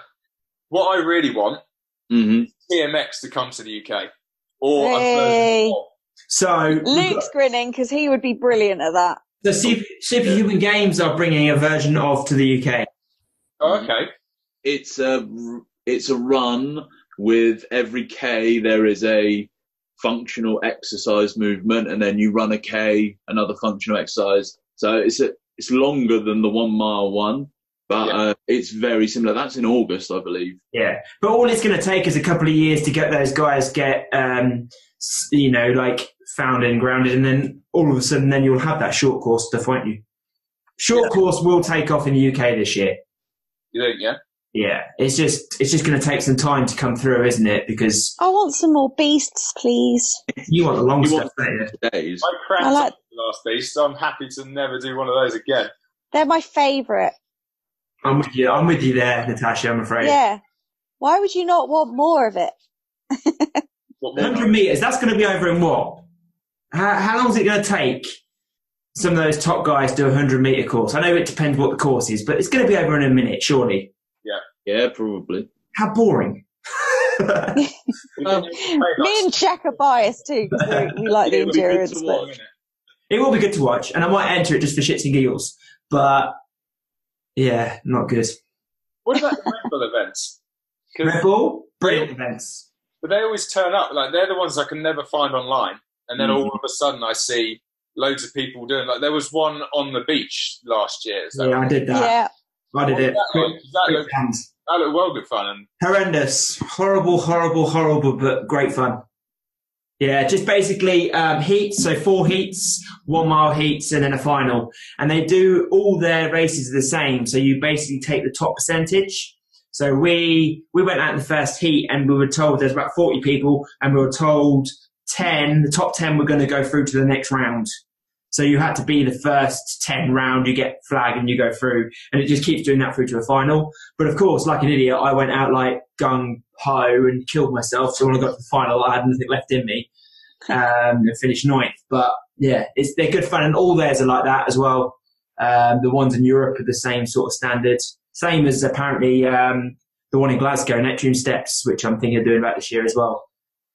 What I really want hmm TMX to come to the UK, or a Hey. version of- So, Luke's grinning because he would be brilliant at that. the Super, Superhuman Games are bringing a version of to the UK. Oh, okay. It's a it's a run with every k there is a functional exercise movement, and then you run a k, another functional exercise. So it's a it's longer than the one mile one, but Yeah. uh, it's very similar. That's in August, I believe. Yeah, but all it's going to take is a couple of years to get those guys get, um, you know, like found and grounded, and then all of a sudden, then you'll have that short course stuff, won't you? Short course will take off in the UK this year. You think? Yeah. Yeah, it's just it's just going to take some time to come through, isn't it? Because I want some more beasts, please. you want the long You stuff, want- don't you? Days. I I like- up the last beast. So I'm happy to never do one of those again. They're my favourite. I'm with you. I'm with you there, Natasha. I'm afraid. Yeah. Why would you not want more of it? What 100 meters. That's going to be over in what? How, how long is it going to take? Some of those top guys to do a 100 meter course. I know it depends what the course is, but it's going to be over in a minute, surely. Yeah, Yeah, probably. How boring. We didn't even pay Me and Jack are biased too because we, we like the It would be good endurance. To But watch. It will be good to watch, and I might enter it just for shits and giggles. But yeah, not good. What about the Red Bull events? 'Cause- Red Bull, brilliant events. but they always turn up. Like they're the ones I can never find online, and then Mhm. all of a sudden I see loads of people doing. Like there was one on the beach last year. So Yeah, I did that. yeah, I did What it. that like? 'Cause That Quick looked, that looked well good fun. And horrendous, horrible, horrible, horrible, but great fun. Yeah, just basically um, heats, so four heats, one mile heats, and then a final. And they do all their races the same. So you basically take the top percentage. So we we went out in the first heat, and we were told there's about 40 people, and we were told 10, the top 10 were going to go through to the next round. So you had to be the first 10 round, you get flag and you go through, and it just keeps doing that through to a final. But of course, like an idiot, I went out like gung ho and killed myself. So when I got to the final, I had nothing left in me um, and finished ninth. But yeah, it's they're good fun, and all theirs are like that as well. Um, the ones in Europe are the same sort of standards, same as apparently um, the one in Glasgow, Neptune Steps, which I'm thinking of doing about this year as well.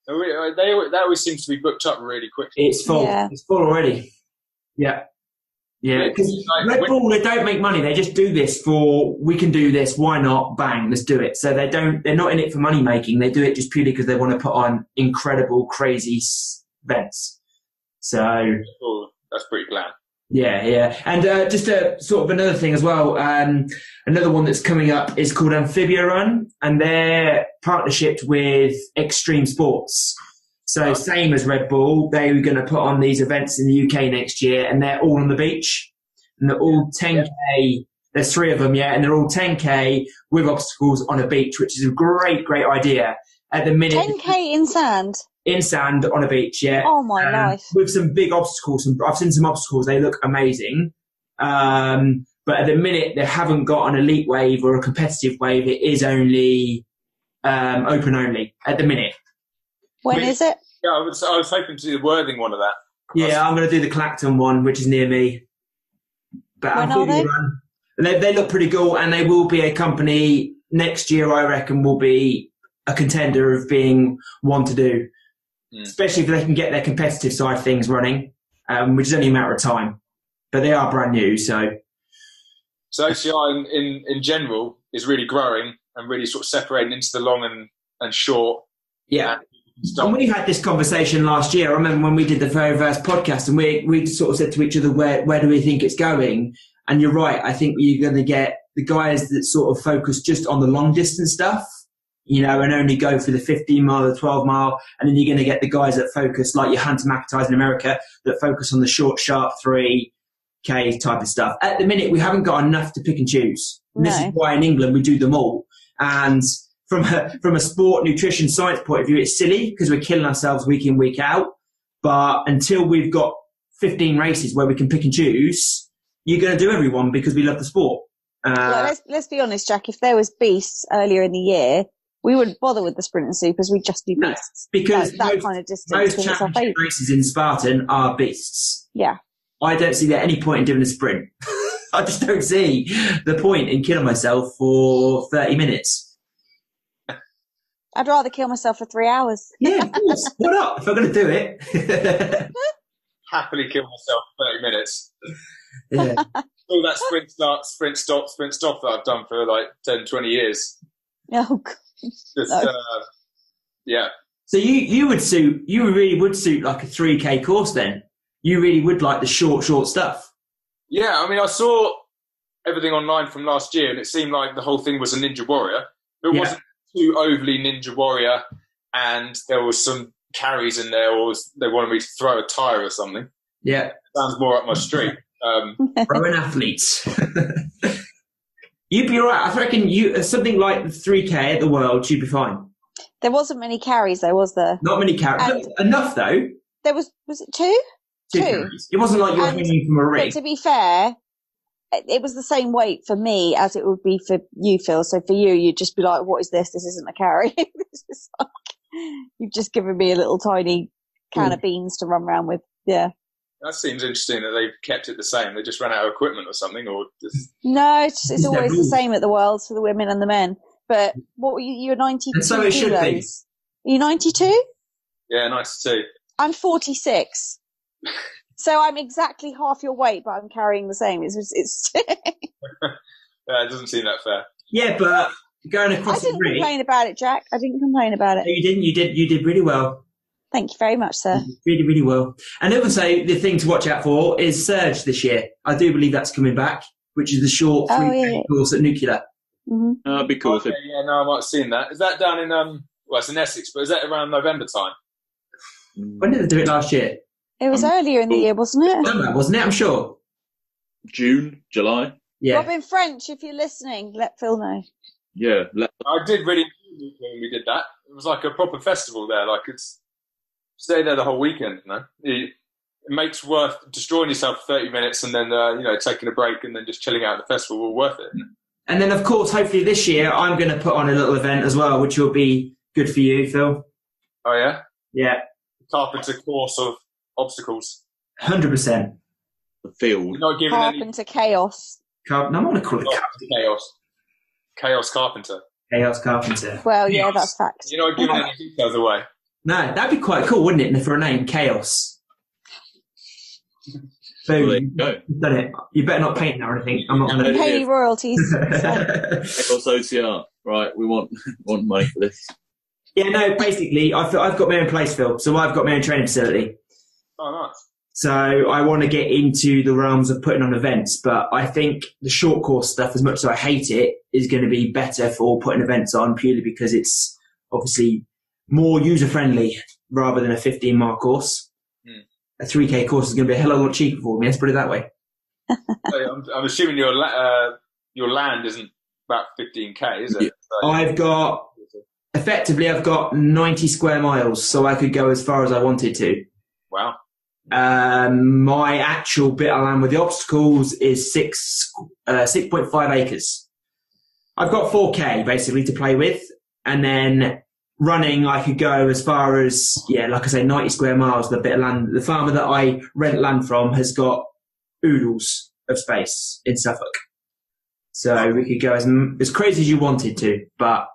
So we- uh, they that always seems to be booked up really quickly. It's full. Yeah. It's full already. Yeah. Yeah, because Like, Red Bull they don't make money. They just do this for we can do this. Why not? Bang, let's do it. So they don't. They're not in it for money making. They do it just purely because they want to put on incredible, crazy events. So Oh, that's pretty glam. yeah, yeah. And uh, just a sort of another thing as well. Um, another one that's coming up is called Amphibia Run, and they're partnership with Extreme Sports. So same as Red Bull, they were going to put on these events in the UK next year, and they're all on the beach, and they're all 10k. There's three of them, yeah, and they're all 10k with obstacles on a beach, which is a great, great idea. At the minute, 10k in sand. in sand on a beach, yeah. Oh my Um, life. With some big obstacles. Some, I've seen some obstacles. They look amazing. Um, but at the minute, they haven't got an elite wave or a competitive wave. It is only um, open only at the minute. When Wait. is it? Yeah, I was, I was hoping to do the Worthing one of that. Yeah, I'm going to do the Clacton one, which is near me. But When are they? run. They, they look pretty cool, and they will be a company next year. I reckon will be a contender of being one to do, Mm. especially if they can get their competitive side of things running, um, which is only a matter of time. But they are brand new, so So OCR in, in, in general is really growing and really sort of separating into the long and, and short. yeah. And stuff. And we had this conversation last year. I remember when we did the very first podcast, and we we sort of said to each other, "Where where do we think it's going?" And you're right. I think you're going to get the guys that sort of focus just on the long distance stuff, you know, and only go for the 15 mile, the 12 mile, and then you're going to get the guys that focus, like your Hunter McIntyres in America, that focus on the short, sharp three k type of stuff. At the minute, we haven't got enough to pick and choose. And This is why in England we do them all. And from a, from a sport, nutrition, science point of view, it's silly because we're killing ourselves week in, week out. But until we've got 15 races where we can pick and choose, you're going to do everyone because we love the sport. Uh, let's, let's be honest, Jack. If there was beasts earlier in the year, we wouldn't bother with the sprint and supers. We'd just do No, beasts. because that, that most- kind of distance. most because it's our championship races in Spartan are beasts. Yeah. I don't see there any point in doing a sprint. I just don't see the point in killing myself for 30 minutes. I'd rather kill myself for three hours. Yeah, of course. Why not? If I'm going to do it. Happily kill myself for 30 minutes. yeah. All that sprint start, sprint stop, sprint stop that I've done for like 10, 20 years. Oh, God. Just, No. uh, yeah. So you, you would suit, you really would suit like a 3K course then. You really would like the short, short stuff. Yeah, I mean, I saw everything online from last year, and it seemed like the whole thing was a Ninja Warrior. It Yeah. wasn't too overly Ninja Warrior, and there was some carries in there, or was, they wanted me to throw a tire or something. Yeah. Sounds more up my street. Um, Rowan athletes. you'd be alright. I reckon you, something like the 3K at the World, you'd be fine. There wasn't many carries, though, was there? Not many carries. Enough though. There was, was it two? Two Two. It wasn't like you were And- hanging from a But to be fair, it it was the same weight for me as it would be for you, Phil. So for you, you'd just be like, what is this? This isn't a carry. this is like, you've just given me a little tiny can hmm. of beans to run around with. Yeah. that seems interesting that they've kept it the same. They just ran out of equipment or something, or just, No, it's, it's always the same at the Worlds for the women and the men. But what were you? You're 92 And so it should be. kilos. Are you 92? yeah, nice to see. I'm 46. so I'm exactly half your weight, but I'm carrying the same. It's, it's, Yeah, it doesn't seem that fair. Yeah, but going across the bridge. I didn't rig. complain about it, Jack. I didn't complain about No, it. you didn't. You did. You did really well. Thank you very much, sir. Really, really well. And also, the thing to watch out for is Surge this year. I do believe that's coming back, which is the short Oh, 3K yeah. course at Nuclear. hmm Uh, it'd be cool Okay, yeah, no, I might have seen that. Is that down in um? Well, it's in Essex, but is that around November time? When did they do it last year? It was Um, earlier in the year, wasn't it? Summer, wasn't it? I'm sure. June, July. Yeah. Robin French, if you're listening, let Phil know. Yeah, let, I did really enjoy it when we did that. It was like a proper festival there. Like it's stay there the whole weekend. You know, it, it makes worth destroying yourself for thirty minutes and then uh, you know taking a break and then just chilling out at the festival. All worth it. And then, of course, hopefully this year, I'm going to put on a little event as well, which will be good for you, Phil. Oh yeah, Yeah, carpenter course of obstacles. 100%. the field. You're not giving any Carpenter chaos. Car- no, I'm going to call it car- chaos. Chaos carpenter. Chaos Carpenter. Well, yeah, that's fact. You're not giving any details away. No, that'd be quite cool, wouldn't it, for a name? Chaos. Boom. there you go. Done it. You better not paint that or anything. I'm not Yeah. going Pay royalties. Chaos OCR. Right, we want want money for this. yeah, no, basically, I've, I've got my own place, Phil. So I've got my own training facility. Oh, nice. So I want to get into the realms of putting on events, but I think the short course stuff, as much as I hate it, is going to be better for putting events on purely because it's obviously more user friendly rather than a 15 mile course. Hmm. A 3k course is going to be a hell of a lot cheaper for me. Let's put it that way. I'm, I'm assuming your uh, your land isn't about 15k, is it? So- I've got effectively I've got 90 square miles, so I could go as far as I wanted to. wow. Um, my actual bit of land with the obstacles is six, uh, 6.5 acres. I've got 4k basically to play with. And then running, I could go as far as, yeah, like I say, 90 square miles, the bit of land. The farmer that I rent land from has got oodles of space in Suffolk. So we could go as, as crazy as you wanted to, but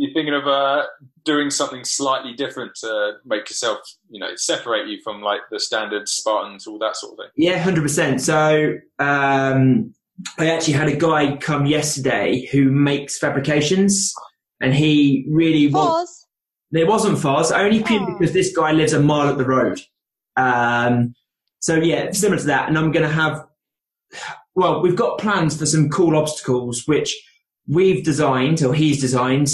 You're thinking of uh, doing something slightly different to make yourself, you know, separate you from like the standard Spartans, all that sort of thing. Yeah, hundred percent. So um, I actually had a guy come yesterday who makes fabrications, and he really wants. Foz. It wasn't Foz, only purely Oh. because this guy lives a mile up the road. Um, so yeah, similar to that, and I'm going to have. Well, we've got plans for some cool obstacles which we've designed or he's designed,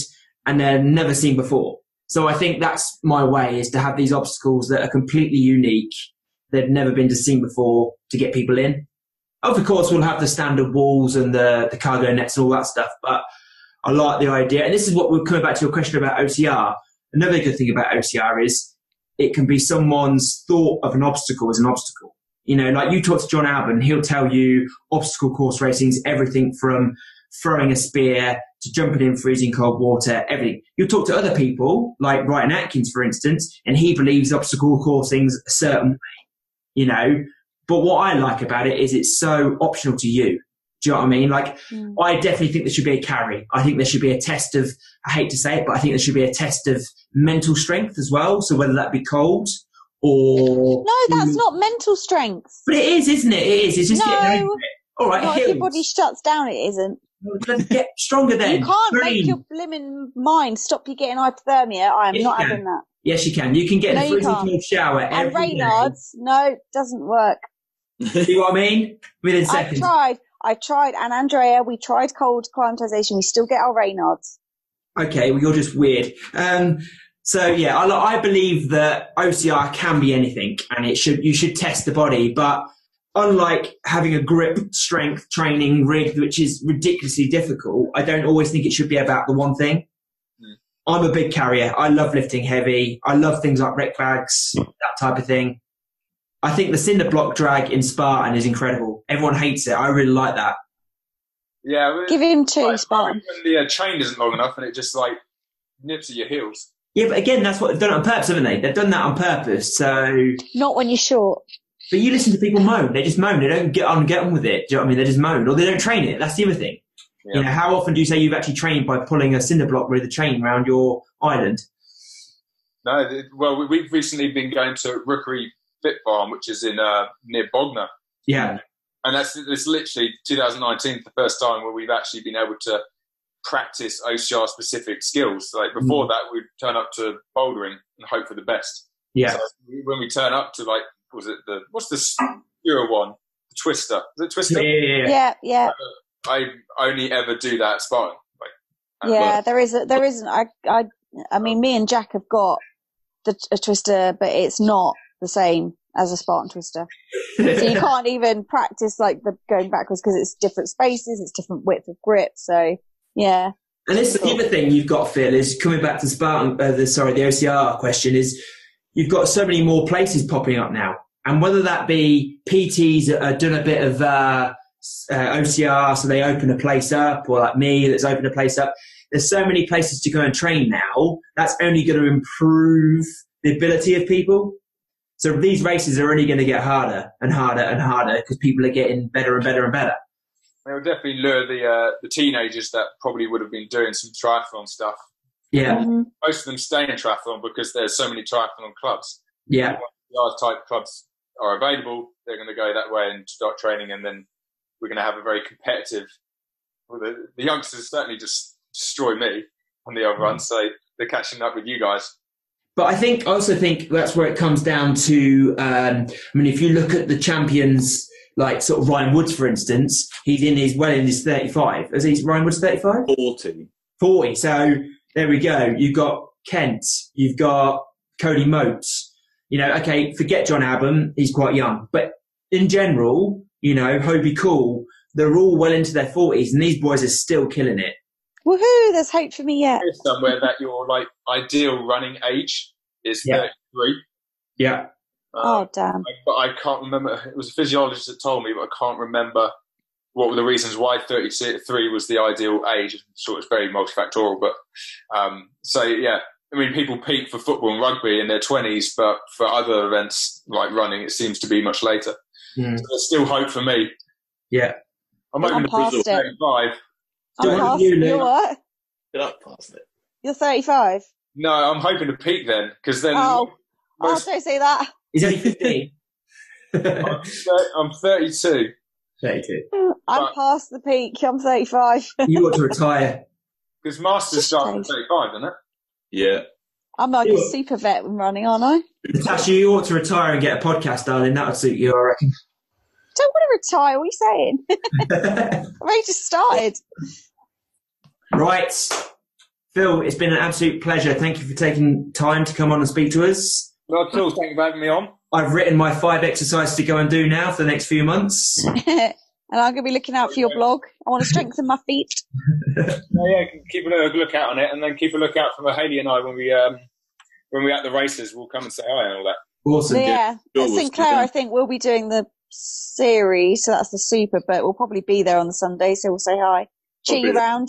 and they're never seen before. So I think that's my way is to have these obstacles that are completely unique, they've never been seen before to get people in. Of course, we'll have the standard walls and the, the cargo nets and all that stuff, but I like the idea. And this is what we're coming back to your question about OCR. Another good thing about OCR is it can be someone's thought of an obstacle as an obstacle. You know, like you talk to Jon Albon, he'll tell you obstacle course racing's everything from throwing a spear to jumping in freezing cold water, everything. You'll talk to other people, like Ryan Atkins, for instance, and he believes obstacle coursing's a certain way, you know. But what I like about it is it's so optional to you. Do you know what I mean? Like, Mm. I definitely think there should be a carry. I think there should be a test of, I hate to say it, but I think there should be a test of mental strength as well. So whether that be cold or. No, that's not mental strength. But it is, isn't it? It is. It's just No, it. All right, if your body shuts down. It isn't. Let's get stronger then. You can't Green. make your blimmin' mind stop you getting hypothermia. I am Yes, not having that. Yes, you can. You can get No, a freezing cold shower And every day. No, doesn't work. See what I mean? Within seconds. I've tried. I tried. And Andrea, we tried cold climatization. We still get our Raynaud's. Okay, well, you're just weird. Um, so yeah, I, I believe that OCR can be anything, and it should you should test the body. But unlike having a grip strength training rig, which is ridiculously difficult, I don't always think it should be about the one thing. Mm. I'm a big carrier. I love lifting heavy. I love things like wreck bags, that type of thing. I think the cinder block drag in Spartan is incredible. Everyone hates it. I really like that. Yeah. we- Give him two, like, Spartan. The uh, chain isn't long enough and it just like nips at your heels. Yeah, but again, that's what they've done it on purpose, haven't they? They've done that on purpose. So Not when you're short. But you listen to people moan. They just moan. They don't get on get on with it. Do you know what I mean? They just moan, or they don't train it. That's the other thing. Yeah. You know, how often do you say you've actually trained by pulling a cinder block with a chain around your island? No, well, we- we've recently been going to Rookery Fit Farm, which is in uh, near Bognor, Yeah, and that's it's literally 2019 the first time where we've actually been able to practice OCR specific skills. Like before that, we'd turn up to bouldering and hope for the best. yeah. So when we turn up to like, was it the what's the Euro one? The Twister. Is it Twister? Yeah, yeah, yeah. Yeah, yeah, I only ever do that at Spartan. Like, yeah. work. There is, a, there isn't. I, I, I mean, me and Jack have got the a twister, but it's not the same as a Spartan twister. So you can't even practice like the going backwards because it's different spaces, it's different width of grip. So yeah, And this the other thing you've got, Phil, is coming back to Spartan. Uh, the sorry, the OCR question is you've got so many more places popping up now, and whether that be PTs that have done a bit of uh, uh, OCR, so they open a place up, or like me that's opened a place up. There's so many places to go and train now. That's only going to improve the ability of people. So these races are only going to get harder and harder and harder because people are getting better and better and better. They'll definitely lure the uh, the teenagers that probably would have been doing some triathlon stuff. Yeah, Mhm. Most of them stay in triathlon because there's so many triathlon clubs. yeah. Large type clubs are available. They're going to go that way and start training, and then we're going to have a very competitive. Well, the, the youngsters certainly just destroy me on the other run, so they're catching up with you guys. But I think, I also think that's where it comes down to, um, I mean, if you look at the champions, like sort of Ryan Woods, for instance, he's in his, well in his 35. Is he, Ryan Woods 35? 40. 40. So there we go. You've got Kent, you've got Cody Moats. You know, okay, forget Jon Albon, he's quite young. But in general, you know, Hobie Call, they're all well into their 40s and these boys are still killing it. Woohoo! There's hope for me yet. Somewhere that your like ideal running age is Yeah. 33. Yeah. Um, Oh damn! but I can't remember. It was a physiologist that told me, but I can't remember what were the reasons why 33 was the ideal age. So it's very multifactorial, but um, so yeah. I mean, people peak for football and rugby in their 20s, but for other events like running, it seems to be much later. Mm. So there's still hope for me. Yeah. I'm I'm hoping to past push it. 35. I'm past. you, You're Luke. what? Get up past it. You're 35. No, I'm hoping to peak then, because then Oh. Oh, most, don't say that. He's only 15. I'm 32. 32. I'm Right. past the peak. I'm 35. You ought to retire. Because Masters Just start at 35, doesn't it? Yeah. I'm like You- a super vet when running, aren't I? Natasha, you ought to retire and get a podcast, darling. That would suit you, I reckon. Don't want to retire. What are you saying? I've only just started. right. Phil, it's been an absolute pleasure. Thank you for taking time to come on and speak to us. Not at all. Thank you for having me on. I've written my five exercises to go and do now for the next few months. and I'm going to be looking out for your blog. I want to strengthen my feet. Yeah, yeah, keep a look out on it, and then keep a look out for Haley and I when we um when we're at the races. We'll come and say hi and all that. Awesome. yeah. Sure, At we'll Sinclair, I think we'll be doing the series, so that's the super, but we'll probably be there on the Sunday, so we'll say hi. Cheer you Probably. round.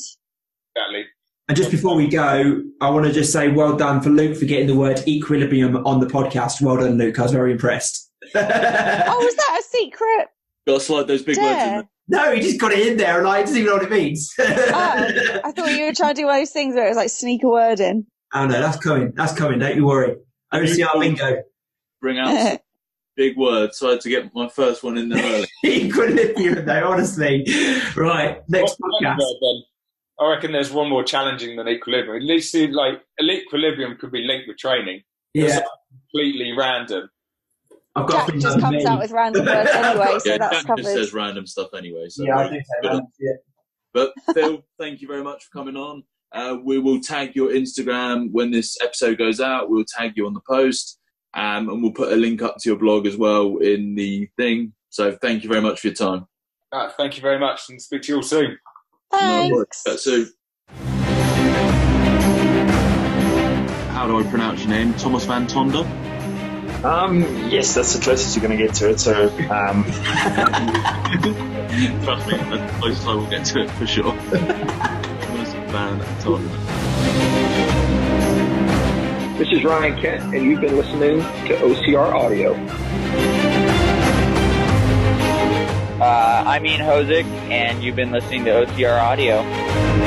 Exactly. And just before we go, I want to just say well done for Luke for getting the word equilibrium on the podcast. Well done, Luke. I was very impressed. Oh, was that a secret? Got to slide those big words in there. no, he just got it in there and like, he doesn't even know what it means. Oh, I thought you were trying to do one of those things where it was like sneak a word in. Oh no, that's coming. That's coming. Don't you worry. OCR bingo. Bring out big words, so I had to get my first one in there early. Equilibrium, though, honestly. Right, next What's the podcast. word then? I reckon there's one more challenging than equilibrium. At least see, like equilibrium could be linked with training. Yeah, Completely random. I've got Jack things just comes me. out with random words anyway, so yeah, that's Jack covered. just says random stuff anyway. So Yeah, I do say good that. on- Yeah. But Phil, thank you very much for coming on. Uh, we will tag your Instagram when this episode goes out. We'll tag you on the post, um, and we'll put a link up to your blog as well in the thing. So thank you very much for your time. Uh, thank you very much, and speak to you all soon. Thanks. That's it. How do I pronounce your name? Thomas Van Tonder? Um, yes, that's the closest you're going to get to it. So, um, Trust me, that's the closest I will get to it for sure. Van This is Ryan Kent, and you've been listening to OCR Audio. Uh, I'm Ian Hozick, and you've been listening to OCR Audio.